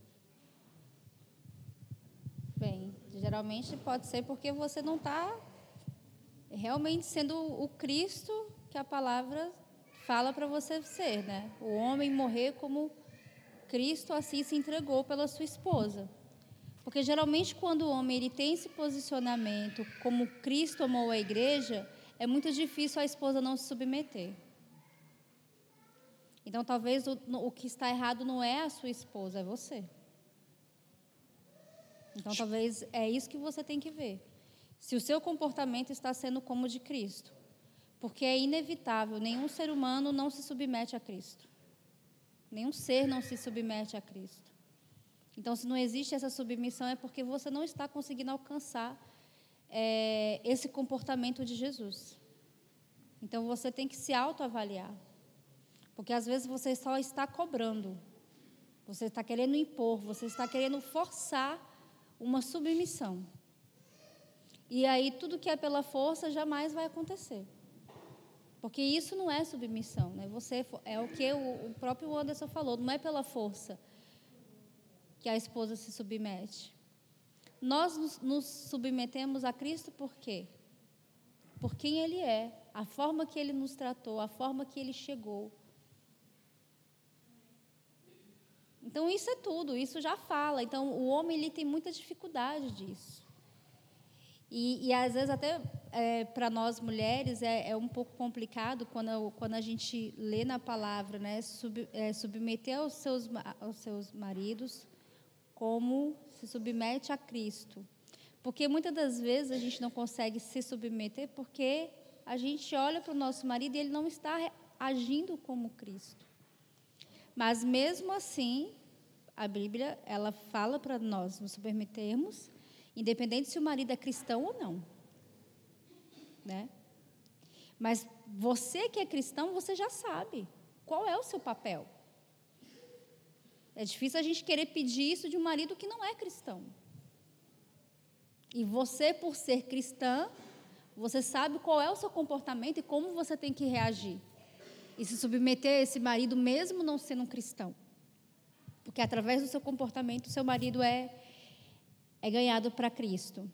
Bem, geralmente pode ser porque você não está realmente sendo o Cristo que a palavra fala para você ser, né? O homem morrer como Cristo assim se entregou pela sua esposa. Porque geralmente quando o homem ele tem esse posicionamento como Cristo amou a igreja, é muito difícil a esposa não se submeter. Então, talvez o, o que está errado não é a sua esposa, é você. Então, talvez é isso que você tem que ver. Se o seu comportamento está sendo como o de Cristo. Porque é inevitável, nenhum ser humano não se submete a Cristo. Nenhum ser não se submete a Cristo. Então, se não existe essa submissão, é porque você não está conseguindo alcançar é, esse comportamento de Jesus. Então, você tem que se autoavaliar. Porque às vezes você só está cobrando, você está querendo impor, você está querendo forçar uma submissão. E aí tudo que é pela força jamais vai acontecer. Porque isso não é submissão, né? Você é o que o, próprio Anderson falou, não é pela força que a esposa se submete. Nós nos, nos submetemos a Cristo por quê? Por quem Ele é, a forma que Ele nos tratou, a forma que Ele chegou. Então, isso é tudo, isso já fala. Então, o homem ele tem muita dificuldade disso. E, e às vezes, até é, para nós mulheres, é, é, um pouco complicado quando, quando a gente lê na palavra, né, sub, é, submeter aos seus, aos seus maridos como se submete a Cristo. Porque muitas das vezes a gente não consegue se submeter porque a gente olha para o nosso marido e ele não está agindo como Cristo. Mas mesmo assim, a Bíblia ela fala para nós nos submetermos, independente se o marido é cristão ou não, né? Mas você que é cristão, você já sabe qual é o seu papel. É difícil a gente querer pedir isso de um marido que não é cristão. E você, por ser cristã, você sabe qual é o seu comportamento e como você tem que reagir e se submeter a esse marido, mesmo não sendo um cristão. Porque através do seu comportamento, seu marido é, é ganhado para Cristo.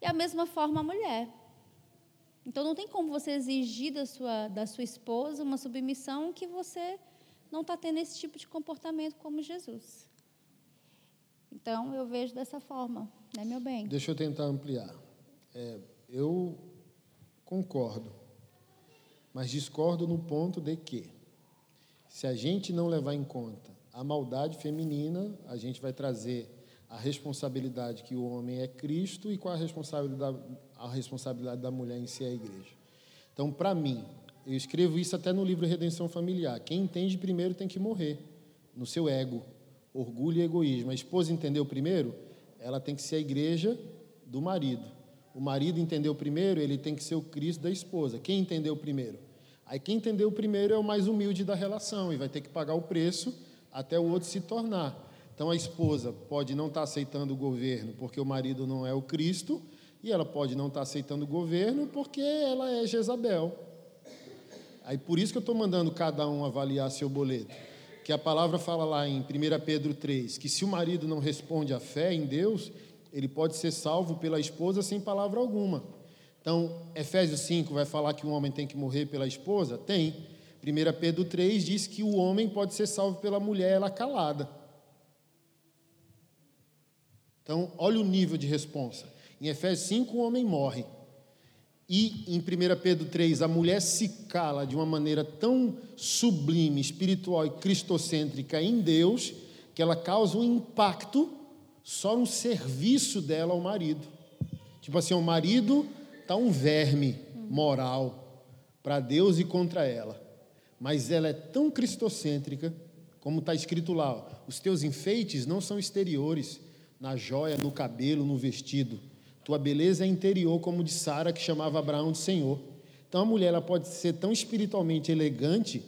E a mesma forma a mulher. Então não tem como você exigir da sua, da sua esposa uma submissão que você não está tendo esse tipo de comportamento como Jesus. Então eu vejo dessa forma, né, meu bem? Deixa eu tentar ampliar. É, eu concordo mas discordo no ponto de que, se a gente não levar em conta a maldade feminina, a gente vai trazer a responsabilidade que o homem é Cristo e qual a responsabilidade, a responsabilidade da mulher em si é a igreja. Então, para mim, eu escrevo isso até no livro Redenção Familiar. Quem entende primeiro tem que morrer no seu ego, orgulho e egoísmo. A esposa entendeu primeiro? Ela tem que ser a igreja do marido. O marido entendeu primeiro, ele tem que ser o Cristo da esposa. Quem entendeu primeiro? Aí quem entendeu primeiro é o mais humilde da relação e vai ter que pagar o preço até o outro se tornar. Então a esposa pode não estar aceitando o governo porque o marido não é o Cristo, e ela pode não estar aceitando o governo porque ela é Jezabel. Aí por isso que eu estou mandando cada um avaliar seu boleto. Que a palavra fala lá em 1 Pedro 3, que se o marido não responde à fé em Deus, ele pode ser salvo pela esposa sem palavra alguma. Então, Efésios 5 vai falar que o homem tem que morrer pela esposa? Tem. 1 Pedro 3 diz que o homem pode ser salvo pela mulher, ela calada. Então, olha o nível de responsa. Em Efésios 5, o homem morre. E em 1 Pedro 3, a mulher se cala de uma maneira tão sublime, espiritual e cristocêntrica em Deus, que ela causa um impacto só no serviço dela ao marido. Tipo assim, o marido está um verme moral para Deus e contra ela. Mas ela é tão cristocêntrica, como está escrito lá: os teus enfeites não são exteriores, na joia, no cabelo, no vestido. Tua beleza é interior, como de Sara, que chamava Abraão de Senhor. Então a mulher ela pode ser tão espiritualmente elegante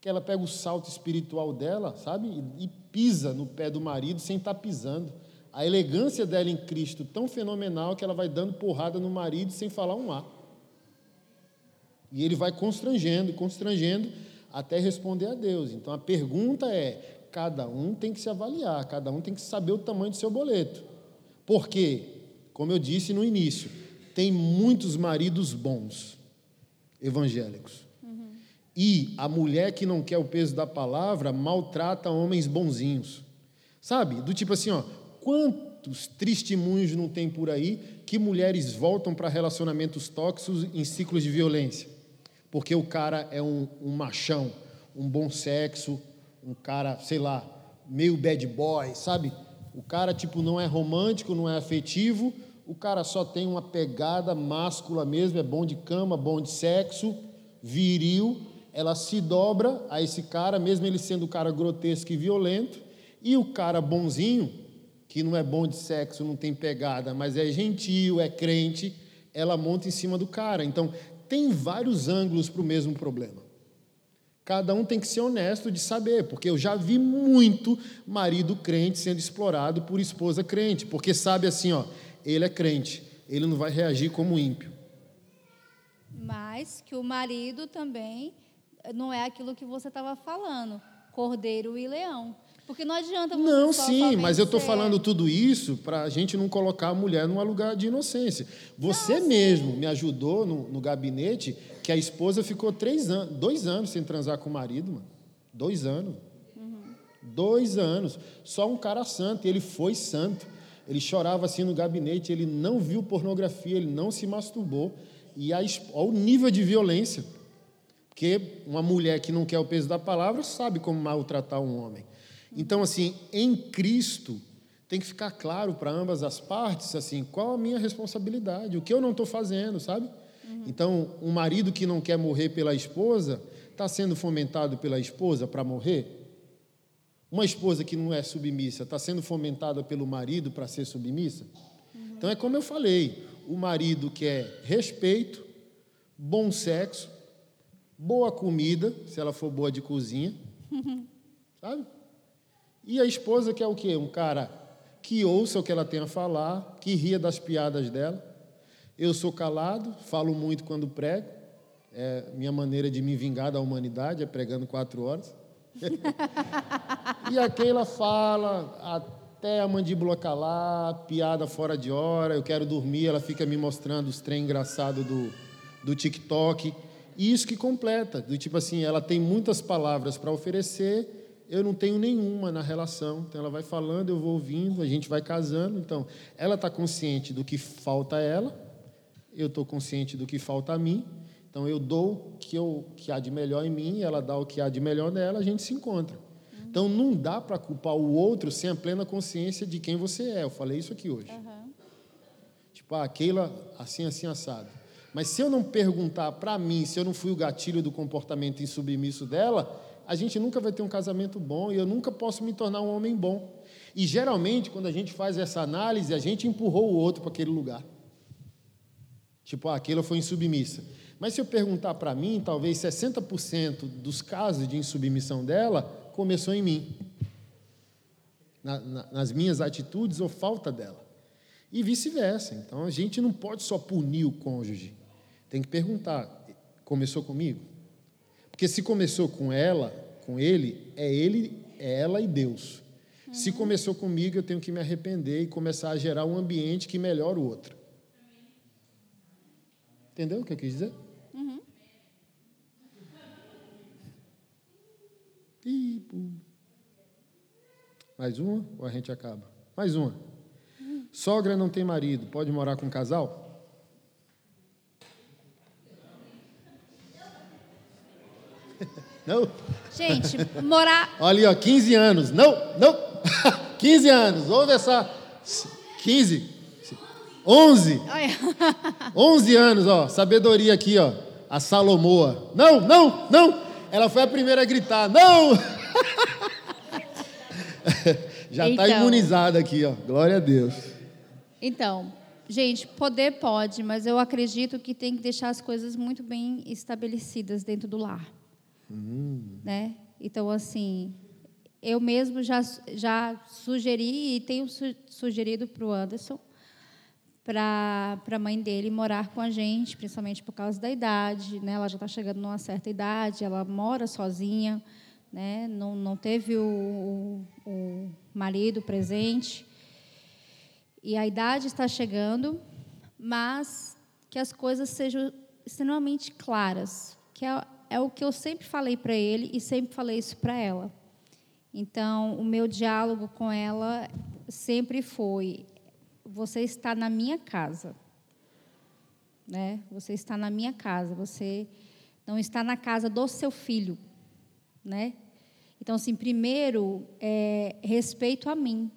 que ela pega o salto espiritual dela, sabe? E, pisa no pé do marido sem estar tá pisando. A elegância dela em Cristo tão fenomenal que ela vai dando porrada no marido sem falar um A. E ele vai constrangendo, constrangendo, até responder a Deus. Então a pergunta é: cada um tem que se avaliar, cada um tem que saber o tamanho do seu boleto. Por quê? Como eu disse no início, tem muitos maridos bons, evangélicos. Uhum. E a mulher que não quer o peso da palavra maltrata homens bonzinhos. Sabe? Do tipo assim, ó, quantos testemunhos não tem por aí que mulheres voltam para relacionamentos tóxicos em ciclos de violência? Porque o cara é um, um machão, um bom sexo, um cara, sei lá, meio bad boy, sabe? O cara, tipo, não é romântico, não é afetivo, o cara só tem uma pegada máscula mesmo, é bom de cama, bom de sexo, viril. Ela se dobra a esse cara, mesmo ele sendo um cara grotesco e violento, e o cara bonzinho, que não é bom de sexo, não tem pegada, mas é gentil, é crente, ela monta em cima do cara. Então, tem vários ângulos para o mesmo problema. Cada um tem que ser honesto de saber, porque eu já vi muito marido crente sendo explorado por esposa crente, porque sabe assim, ó, ele é crente, ele não vai reagir como ímpio. Mas que o marido também não é aquilo que você estava falando, cordeiro e leão. Porque não adianta você Não, sim, mas eu estou falando tudo isso para a gente não colocar a mulher num lugar de inocência. Você não, mesmo me ajudou no, no, gabinete que a esposa ficou três anos, dois anos sem transar com o marido, mano. Dois anos. Uhum. Dois anos. Só um cara santo, e ele foi santo. Ele chorava assim no gabinete, ele não viu pornografia, ele não se masturbou. E a, olha o nível de violência. Porque uma mulher que não quer o peso da palavra sabe como maltratar um homem. Então, assim, em Cristo, tem que ficar claro para ambas as partes, assim, qual a minha responsabilidade, o que eu não estou fazendo, sabe? Uhum. Então, um marido que não quer morrer pela esposa, está sendo fomentado pela esposa para morrer? Uma esposa que não é submissa, está sendo fomentada pelo marido para ser submissa? Uhum. Então, é como eu falei, o marido quer respeito, bom sexo, boa comida, se ela for boa de cozinha, sabe? E a esposa quer o quê? Um cara que ouça o que ela tem a falar, que ria das piadas dela. Eu sou calado, falo muito quando prego. É minha maneira de me vingar da humanidade é pregando quatro horas. e a Keila fala até a mandíbula calar, piada fora de hora, eu quero dormir, ela fica me mostrando os trem engraçados do, do TikTok. E isso que completa, do tipo assim, ela tem muitas palavras para oferecer eu não tenho nenhuma na relação. Então ela vai falando, eu vou ouvindo, a gente vai casando. Então ela está consciente do que falta a ela, eu estou consciente do que falta a mim. Então eu dou o que, eu, que há de melhor em mim, ela dá o que há de melhor nela, a gente se encontra. Então não dá para culpar o outro sem a plena consciência de quem você é. Eu falei isso aqui hoje. Uhum. Tipo, ah, Keila, assim, assim, assado. Mas se eu não perguntar para mim, se eu não fui o gatilho do comportamento insubmisso dela, a gente nunca vai ter um casamento bom e eu nunca posso me tornar um homem bom. E geralmente, quando a gente faz essa análise, a gente empurrou o outro para aquele lugar. Tipo, ah, foi insubmissa. Mas se eu perguntar para mim, talvez 60% dos casos de insubmissão dela começou em mim. Na, na, nas minhas atitudes ou falta dela. E vice-versa. Então a gente não pode só punir o cônjuge. Tem que perguntar: começou comigo? Porque se começou com ela, com ele, é ele, é ela e Deus. Uhum. Se começou comigo, eu tenho que me arrepender e começar a gerar um ambiente que melhora o outro. Entendeu o que eu quis dizer? Uhum. Mais uma ou a gente acaba? Mais uma. Sogra não tem marido, pode morar com um casal? Não? Gente, morar. Olha ali, ó, 15 anos. Não, não. 15 anos. Ouve essa. 15. 11. 11 anos, ó. Sabedoria aqui, ó. A Salomoa. Não, não, não. Ela foi a primeira a gritar. Não! Já está então, imunizada aqui, ó. Glória a Deus. Então, gente, poder pode, mas eu acredito que tem que deixar as coisas muito bem estabelecidas dentro do lar. Hum. Né? Então, assim, eu mesmo já, já sugeri e tenho su sugerido para o Anderson, para a mãe dele morar com a gente, principalmente por causa da idade. Né? Ela já está chegando numa certa idade, ela mora sozinha, né? não, não teve o, o, o marido presente. E a idade está chegando, mas que as coisas sejam extremamente claras, que é é o que eu sempre falei para ele e sempre falei isso para ela. Então, o meu diálogo com ela sempre foi: você está na minha casa. Né? Você está na minha casa, você não está na casa do seu filho, né? Então, assim, primeiro, é, respeito a mim.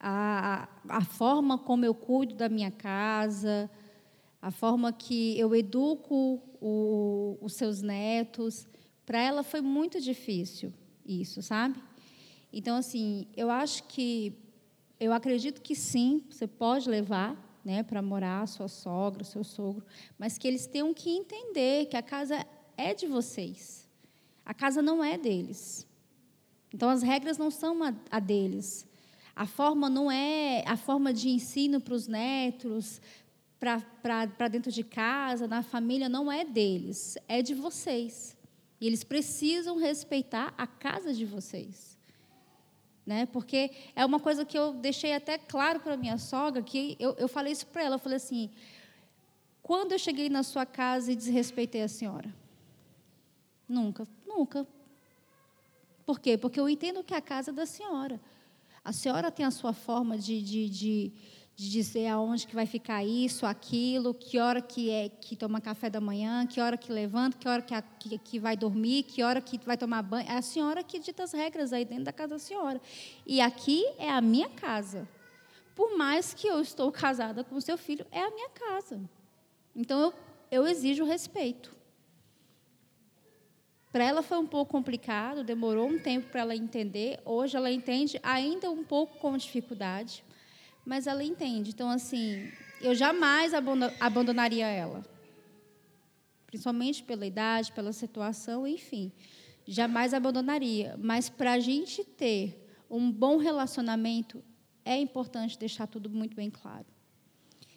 A, a forma como eu cuido da minha casa, a forma que eu educo o, os seus netos, para ela foi muito difícil isso, sabe? Então, assim, eu acho que, eu acredito que sim, você pode levar né, para morar sua sogra, seu sogro, mas que eles tenham que entender que a casa é de vocês. A casa não é deles. Então, as regras não são a, a deles. A forma não é a forma de ensino para os netos, para dentro de casa, na família, não é deles, é de vocês. E eles precisam respeitar a casa de vocês. Né? Porque é uma coisa que eu deixei até claro para minha sogra, que eu, eu falei isso para ela, eu falei assim, quando eu cheguei na sua casa e desrespeitei a senhora? Nunca, nunca. Por quê? Porque eu entendo que é a casa da senhora. A senhora tem a sua forma de, de, de de dizer aonde que vai ficar isso, aquilo, que hora que é que toma café da manhã, que hora que levanta, que hora que, que, que, vai dormir, que hora que vai tomar banho. É a senhora que dita as regras aí dentro da casa da senhora. E aqui é a minha casa. Por mais que eu estou casada com o seu filho, é a minha casa. Então eu, eu exijo respeito. Para ela foi um pouco complicado, demorou um tempo para ela entender. Hoje ela entende ainda um pouco com dificuldade mas ela entende. Então, assim, eu jamais abandonaria ela. Principalmente pela idade, pela situação, enfim. Jamais abandonaria. Mas para a gente ter um bom relacionamento, é importante deixar tudo muito bem claro.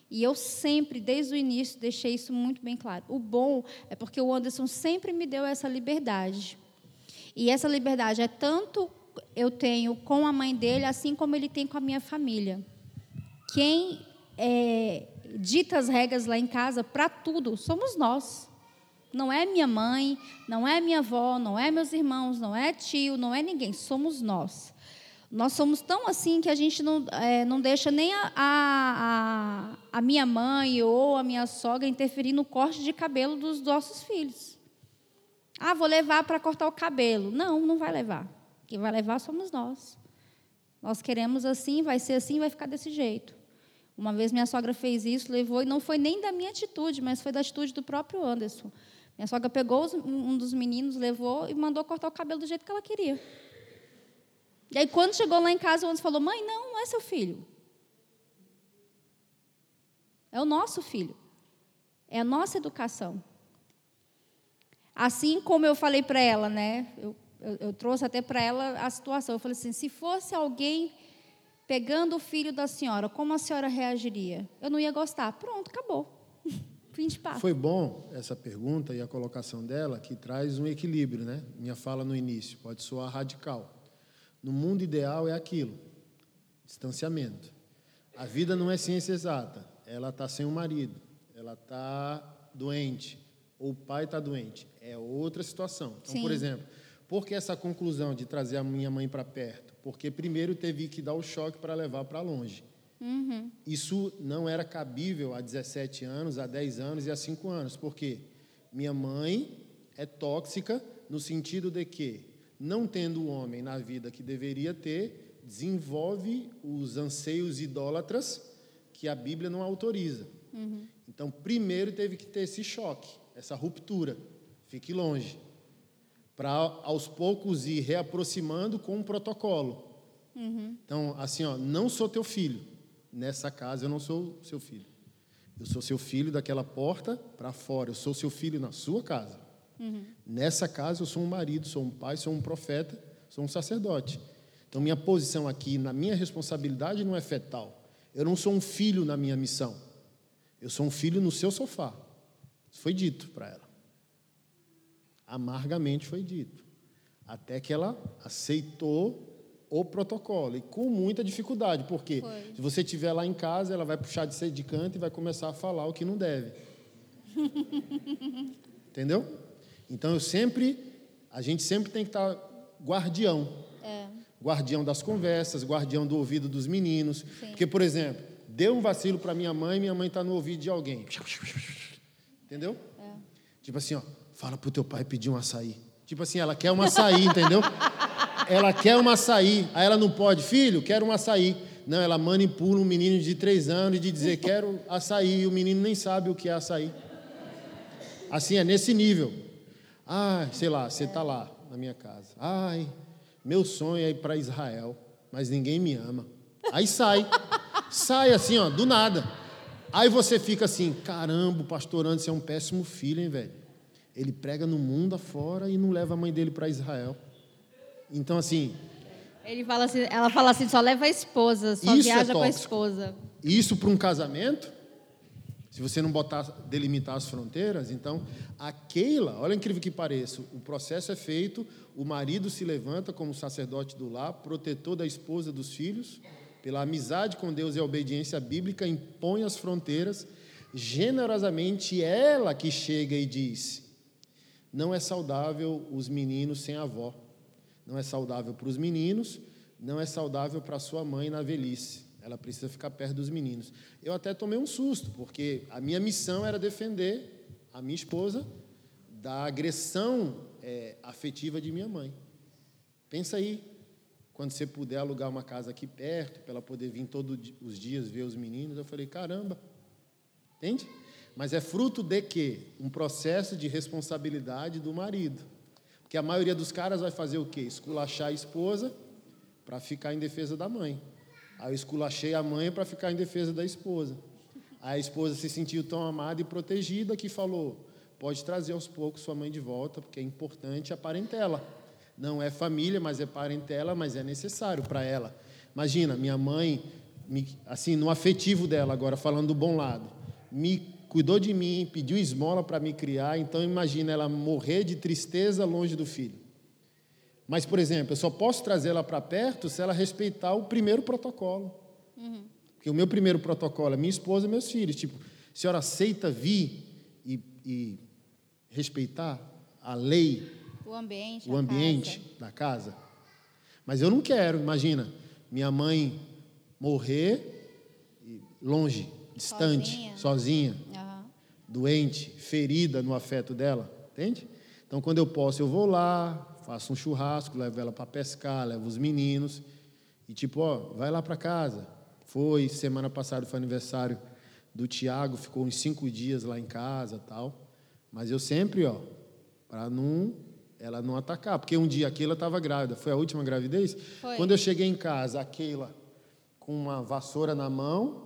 E eu sempre, desde o início, deixei isso muito bem claro. O bom é porque o Anderson sempre me deu essa liberdade. E essa liberdade é tanto eu tenho com a mãe dele, assim como ele tem com a minha família. Quem é, dita as regras lá em casa para tudo somos nós. Não é minha mãe, não é minha avó, não é meus irmãos, não é tio, não é ninguém, somos nós. Nós somos tão assim que a gente não, é, não deixa nem a, a, a, minha mãe ou a minha sogra interferir no corte de cabelo dos nossos filhos. Ah, vou levar para cortar o cabelo. Não, não vai levar. Quem vai levar somos nós. Nós queremos assim, vai ser assim, vai ficar desse jeito. Uma vez minha sogra fez isso, levou, e não foi nem da minha atitude, mas foi da atitude do próprio Anderson. Minha sogra pegou um dos meninos, levou e mandou cortar o cabelo do jeito que ela queria. E aí, quando chegou lá em casa, o Anderson falou: Mãe, não, não é seu filho. É o nosso filho. É a nossa educação. Assim como eu falei para ela, né? Eu, eu, eu trouxe até para ela a situação. Eu falei assim: se fosse alguém pegando o filho da senhora, como a senhora reagiria? Eu não ia gostar. Pronto, acabou. Fim de papo. Foi bom essa pergunta e a colocação dela, que traz um equilíbrio, né? Minha fala no início pode soar radical. No mundo ideal é aquilo: distanciamento. A vida não é ciência exata. Ela está sem o marido, ela está doente, ou o pai está doente. É outra situação. Então, Sim. por exemplo, por que essa conclusão de trazer a minha mãe para perto? Porque primeiro teve que dar o choque para levar para longe. Uhum. Isso não era cabível há 17 anos, há 10 anos e há 5 anos. Por quê? Minha mãe é tóxica no sentido de que, não tendo o homem na vida que deveria ter, desenvolve os anseios idólatras que a Bíblia não autoriza. Então, primeiro teve que ter esse choque, essa ruptura. Fique longe. Para, aos poucos, ir reaproximando com um protocolo. Então, assim, ó, não sou teu filho. Nessa casa eu não sou seu filho. Eu sou seu filho daquela porta para fora. Eu sou seu filho na sua casa. Nessa casa eu sou um marido, sou um pai, sou um profeta, sou um sacerdote. Então, minha posição aqui, na minha responsabilidade, não é fetal. Eu não sou um filho na minha missão. Eu sou um filho no seu sofá. Isso foi dito para ela. Amargamente foi dito. Até que ela aceitou o protocolo. E com muita dificuldade, porque Foi. se você estiver lá em casa, ela vai puxar de ser de canto e vai começar a falar o que não deve. Entendeu? Então eu sempre, a gente sempre tem que estar guardião. É. Guardião das conversas, guardião do ouvido dos meninos. Porque, por exemplo, deu um vacilo para minha mãe, minha mãe está no ouvido de alguém. Entendeu? Tipo assim, ó, fala pro teu pai pedir um açaí. Tipo assim, ela quer um açaí, entendeu? Ela quer um açaí. Aí ela não pode, filho, quero um açaí. Não, ela manipula um menino de três anos de dizer quero açaí. E o menino nem sabe o que é açaí. Assim, é nesse nível. Ah, sei lá, você está lá na minha casa. Ai, meu sonho é ir para Israel, mas ninguém me ama. Aí sai. Sai assim, ó, do nada. Aí você fica assim, caramba, o pastor Anderson é um péssimo filho, hein, velho? Ele prega no mundo afora e não leva a mãe dele para Israel. Então, assim, Ele fala assim, ela fala assim, só leva a esposa, só Isso é viaja com a esposa. Isso para um casamento, se você não botar, delimitar as fronteiras, então, a Keila, olha incrível que pareça, o processo é feito, o marido se levanta como sacerdote do lar, protetor da esposa dos filhos, pela amizade com Deus e a obediência bíblica, impõe as fronteiras, generosamente ela que chega e diz: não é saudável os meninos sem avó, não é saudável para os meninos, não é saudável para sua mãe na velhice. Ela precisa ficar perto dos meninos. Eu até tomei um susto, porque a minha missão era defender a minha esposa da agressão é, afetiva de minha mãe. Pensa aí, quando você puder alugar uma casa aqui perto, para ela poder vir todos os dias ver os meninos, eu falei, caramba, entende? Mas é fruto de quê? Um processo de responsabilidade do marido. Porque a maioria dos caras vai fazer o quê? Esculachar a esposa para ficar em defesa da mãe. Aí eu esculachei a mãe para ficar em defesa da esposa. Aí a esposa se sentiu tão amada e protegida que falou: pode trazer aos poucos sua mãe de volta, porque é importante a parentela. Não é família, mas é parentela, mas é necessário para ela. Imagina, minha mãe, assim, no afetivo dela, agora falando do bom lado, me cuidou de mim, pediu esmola para me criar, então imagina ela morrer de tristeza longe do filho. Mas, por exemplo, eu só posso trazê-la para perto se ela respeitar o primeiro protocolo. Porque o meu primeiro protocolo é minha esposa e meus filhos. Tipo, a senhora aceita vir e, e respeitar a lei, O ambiente, o ambiente casa. da casa? Mas eu não quero, imagina, minha mãe morrer longe, distante, Sozinha. sozinha. Doente, ferida no afeto dela, entende? Então, quando eu posso, eu vou lá, faço um churrasco, levo ela para pescar, levo os meninos e tipo, ó, vai lá para casa. Foi semana passada foi aniversário do Tiago, ficou uns cinco dias lá em casa, tal. Mas eu sempre, ó, para não ela não atacar, porque um dia a Keila estava grávida, foi a última gravidez. Foi. Quando eu cheguei em casa, a Keila com uma vassoura na mão,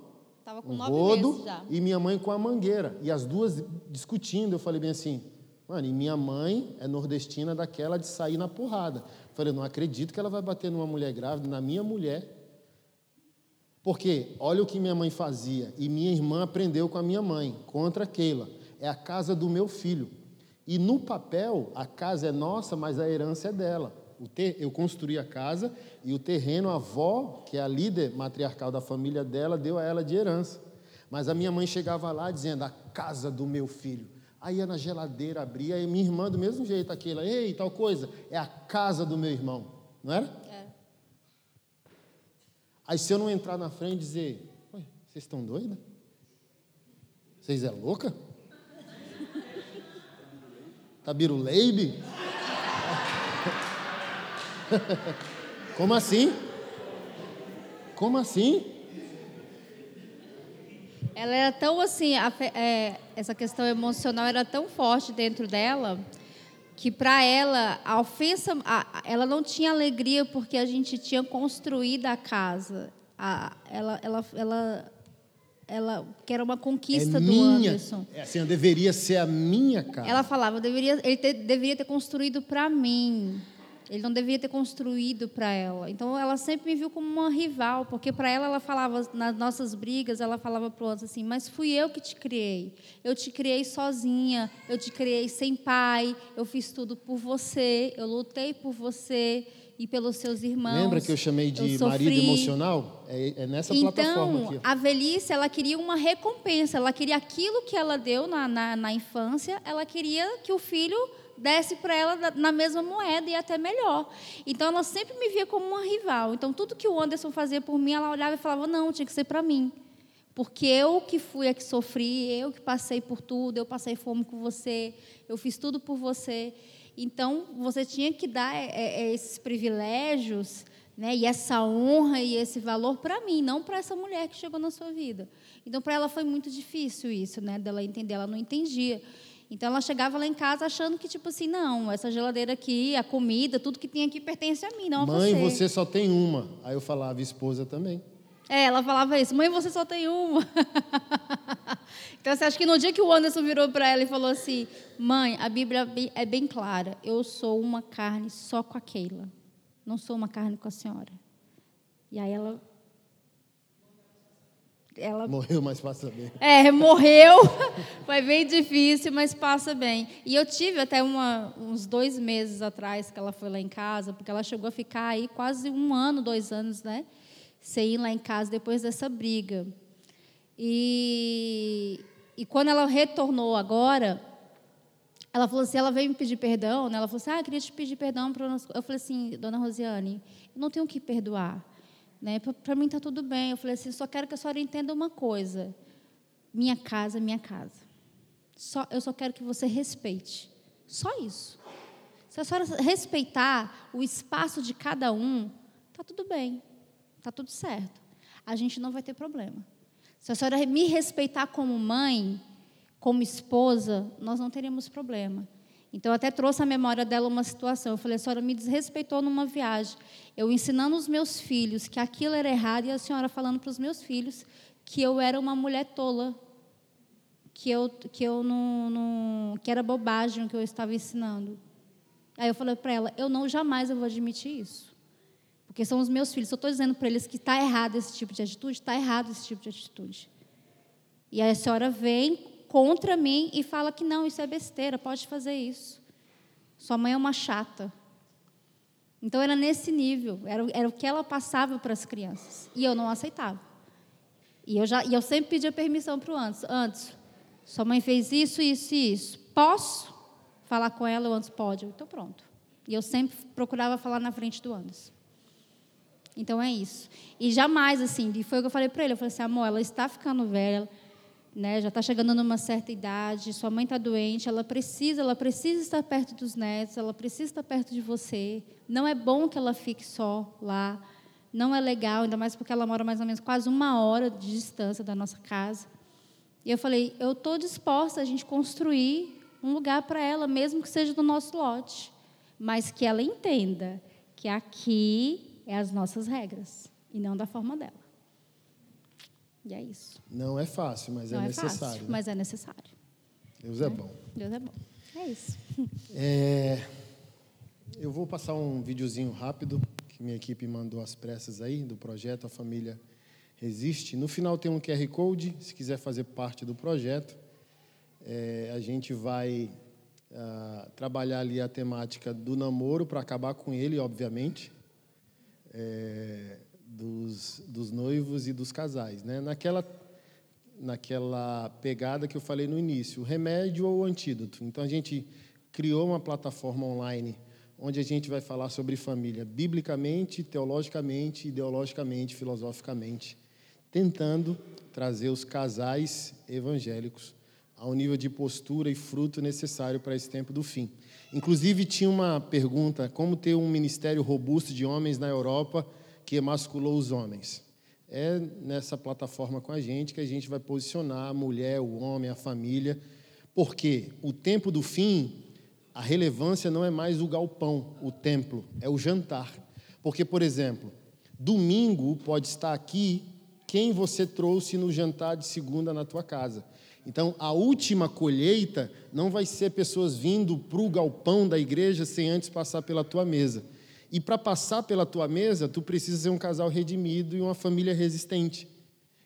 tava com um nove rodo meses já. e minha mãe com a mangueira. E as duas discutindo, eu falei bem assim, mano, e minha mãe é nordestina daquela de sair na porrada. Eu falei, não acredito que ela vai bater numa mulher grávida, na minha mulher. Porque olha o que minha mãe fazia, e minha irmã aprendeu com a minha mãe, contra Keila. É a casa do meu filho. E no papel, a casa é nossa, mas a herança é dela. Ter, eu construí a casa e o terreno, a avó, que é a líder matriarcal da família dela, deu a ela de herança. Mas a minha mãe chegava lá dizendo: a casa do meu filho. Aí ia na geladeira, abria, e minha irmã, do mesmo jeito, aquela, ei, tal coisa, é a casa do meu irmão. Não era? É. Aí se eu não entrar na frente e dizer, Oi, vocês estão doidas? Vocês é louca? Tá biruleibe? Como assim? Como assim? Ela era tão assim, a é, essa questão emocional era tão forte dentro dela que para ela a ofensa, a- ela não tinha alegria porque a gente tinha construído a casa. A- ela, ela, ela, ela, que era uma conquista é do minha. Anderson. É assim, deveria ser a minha casa. Ela falava, "Eu deveria, ele deveria ter construído para mim. Ele não deveria ter construído para ela. Então ela sempre me viu como uma rival, porque para ela ela falava nas nossas brigas, ela falava para o outro assim: "Mas fui eu que te criei. Eu te criei sozinha, eu te criei sem pai, eu fiz tudo por você, eu lutei por você e pelos seus irmãos". Lembra que eu chamei de eu marido emocional? É, é nessa plataforma Então, aqui. a velhice, ela queria uma recompensa, ela queria aquilo que ela deu na, na, na infância, ela queria que o filho desse para ela na mesma moeda e até melhor. Então, ela sempre me via como uma rival. Então, tudo que o Anderson fazia por mim, ela olhava e falava, não, tinha que ser para mim. Porque eu que fui a que sofri, eu que passei por tudo, eu passei fome com você, eu fiz tudo por você. Então, você tinha que dar é, é, esses privilégios né, e essa honra e esse valor para mim, não para essa mulher que chegou na sua vida. Então, para ela foi muito difícil isso, né, dela entender, ela não entendia. Então, ela chegava lá em casa achando que, tipo assim, não, essa geladeira aqui, a comida, tudo que tem aqui pertence a mim, não a Mãe, você. você só tem uma. Aí eu falava, esposa também. É, ela falava isso, mãe, você só tem uma. então, você acha que no dia que o Anderson virou para ela e falou assim, mãe, a Bíblia é é bem clara, eu sou uma carne só com a Keila, não sou uma carne com a senhora. E aí ela... Ela Morreu, mas passa bem. é, morreu. Foi bem difícil, mas passa bem. E eu tive até uma- uns dois meses atrás que ela foi lá em casa, porque ela chegou a ficar aí quase um ano, dois anos, né? Sem ir lá em casa depois dessa briga. E, e quando ela retornou agora, ela falou assim, ela veio me pedir perdão, né? Ela falou assim, ah, eu queria te pedir perdão. Co-" Eu falei assim, dona Rosiane, eu não tenho que perdoar. Né? Para mim está tudo bem. Eu falei assim, só quero que a senhora entenda uma coisa. Minha casa minha casa. Só, eu só quero que você respeite. Só isso. Se a senhora respeitar o espaço de cada um, está tudo bem. Está tudo certo. A gente não vai ter problema. Se a senhora me respeitar como mãe, como esposa, nós não teremos problema. Então, eu até trouxe à memória dela uma situação. Eu falei, a senhora me desrespeitou numa viagem. Eu ensinando os meus filhos que aquilo era errado e a senhora falando para os meus filhos que eu era uma mulher tola, que eu, que eu não, não que era bobagem o que eu estava ensinando. Aí eu falei para ela, eu não jamais eu vou admitir isso. Porque são os meus filhos. Eu estou dizendo para eles que está errado esse tipo de atitude, está errado esse tipo de atitude. E aí a senhora vem contra mim e fala que não, isso é besteira, pode fazer isso. Sua mãe é uma chata. Então era nesse nível, era, era o que ela passava para as crianças. E eu não aceitava. E eu, já, e eu sempre pedia permissão para o Antes. Antes, sua mãe fez isso, isso e isso. Posso falar com ela? O Antes pode. Então pronto. E eu sempre procurava falar na frente do Anderson. Então é isso. E jamais, assim, e foi o que eu falei para ele. Eu falei assim, amor, ela está ficando velha, né, já está chegando numa certa idade, sua mãe está doente, ela precisa, ela precisa estar perto dos netos, ela precisa estar perto de você. Não é bom que ela fique só lá. Não é legal, ainda mais porque ela mora mais ou menos quase uma hora de distância da nossa casa. E eu falei, eu estou disposta a gente construir um lugar para ela, mesmo que seja do nosso lote, mas que ela entenda que aqui é as nossas regras e não da forma dela. E é isso. Não é fácil, mas Não é é necessário. fácil, né? mas é necessário. Deus é bom. Deus é bom. É isso. É, eu vou passar um videozinho rápido que minha equipe mandou às pressas aí do projeto A Família Resiste. No final tem um QR Code, se quiser fazer parte do projeto. É, a gente vai ah, trabalhar ali a temática do namoro para acabar com ele, obviamente, é, dos, dos noivos e dos casais. Né? Naquela, naquela pegada que eu falei no início, o remédio ou o antídoto. Então, a gente criou uma plataforma online onde a gente vai falar sobre família biblicamente, teologicamente, ideologicamente, filosoficamente, tentando trazer os casais evangélicos ao nível de postura e fruto necessário para esse tempo do fim. Inclusive, tinha uma pergunta: como ter um ministério robusto de homens na Europa que emasculou os homens? É nessa plataforma com a gente que a gente vai posicionar a mulher, o homem, a família, porque o tempo do fim, a relevância não é mais o galpão, o templo, é o jantar. Porque, por exemplo, domingo pode estar aqui quem você trouxe no jantar de segunda na tua casa. Então, a última colheita não vai ser pessoas vindo para o galpão da igreja sem antes passar pela tua mesa. E para passar pela tua mesa, tu precisa ser um casal redimido e uma família resistente.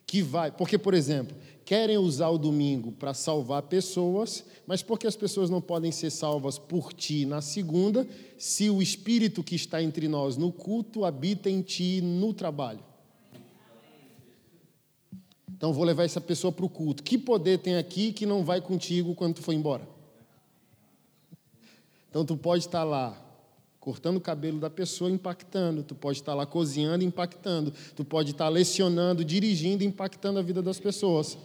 Que vai, porque, por exemplo, querem usar o domingo para salvar pessoas, mas porque as pessoas não podem ser salvas por ti na segunda, se o Espírito que está entre nós no culto habita em ti no trabalho? Então vou levar essa pessoa para o culto. Que poder tem aqui que não vai contigo quando tu for embora? Então tu pode estar lá cortando o cabelo da pessoa, impactando. Tu pode estar lá cozinhando, impactando. Tu pode estar lecionando, dirigindo, impactando a vida das pessoas.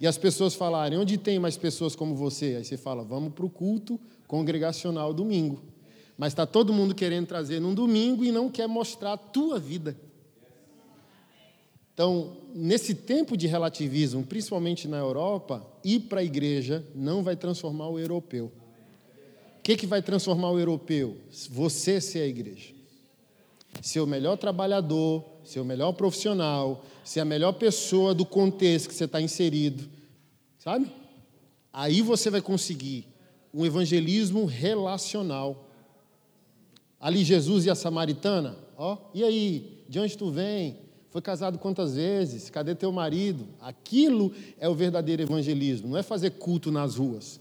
E as pessoas falarem: onde tem mais pessoas como você? Aí você fala: vamos para o culto congregacional domingo. Mas está todo mundo querendo trazer num domingo e não quer mostrar a tua vida. Então, nesse tempo de relativismo, principalmente na Europa, ir para a igreja não vai transformar o europeu. O que, que vai transformar o europeu? Você ser a igreja. Ser o melhor trabalhador, ser o melhor profissional, ser a melhor pessoa do contexto que você está inserido. Sabe? Aí você vai conseguir um evangelismo relacional. Ali Jesus e a samaritana, ó, e aí, de onde tu vem? Foi casado quantas vezes? Cadê teu marido? Aquilo é o verdadeiro evangelismo, não é fazer culto nas ruas.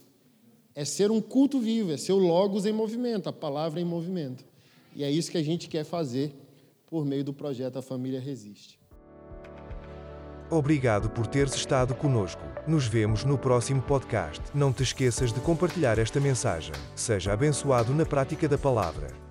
É ser um culto vivo, é ser o Logos em movimento, a palavra em movimento. E é isso que a gente quer fazer por meio do projeto A Família Resiste. Obrigado por teres estado conosco. Nos vemos no próximo podcast. Não te esqueças de compartilhar esta mensagem. Seja abençoado na prática da palavra.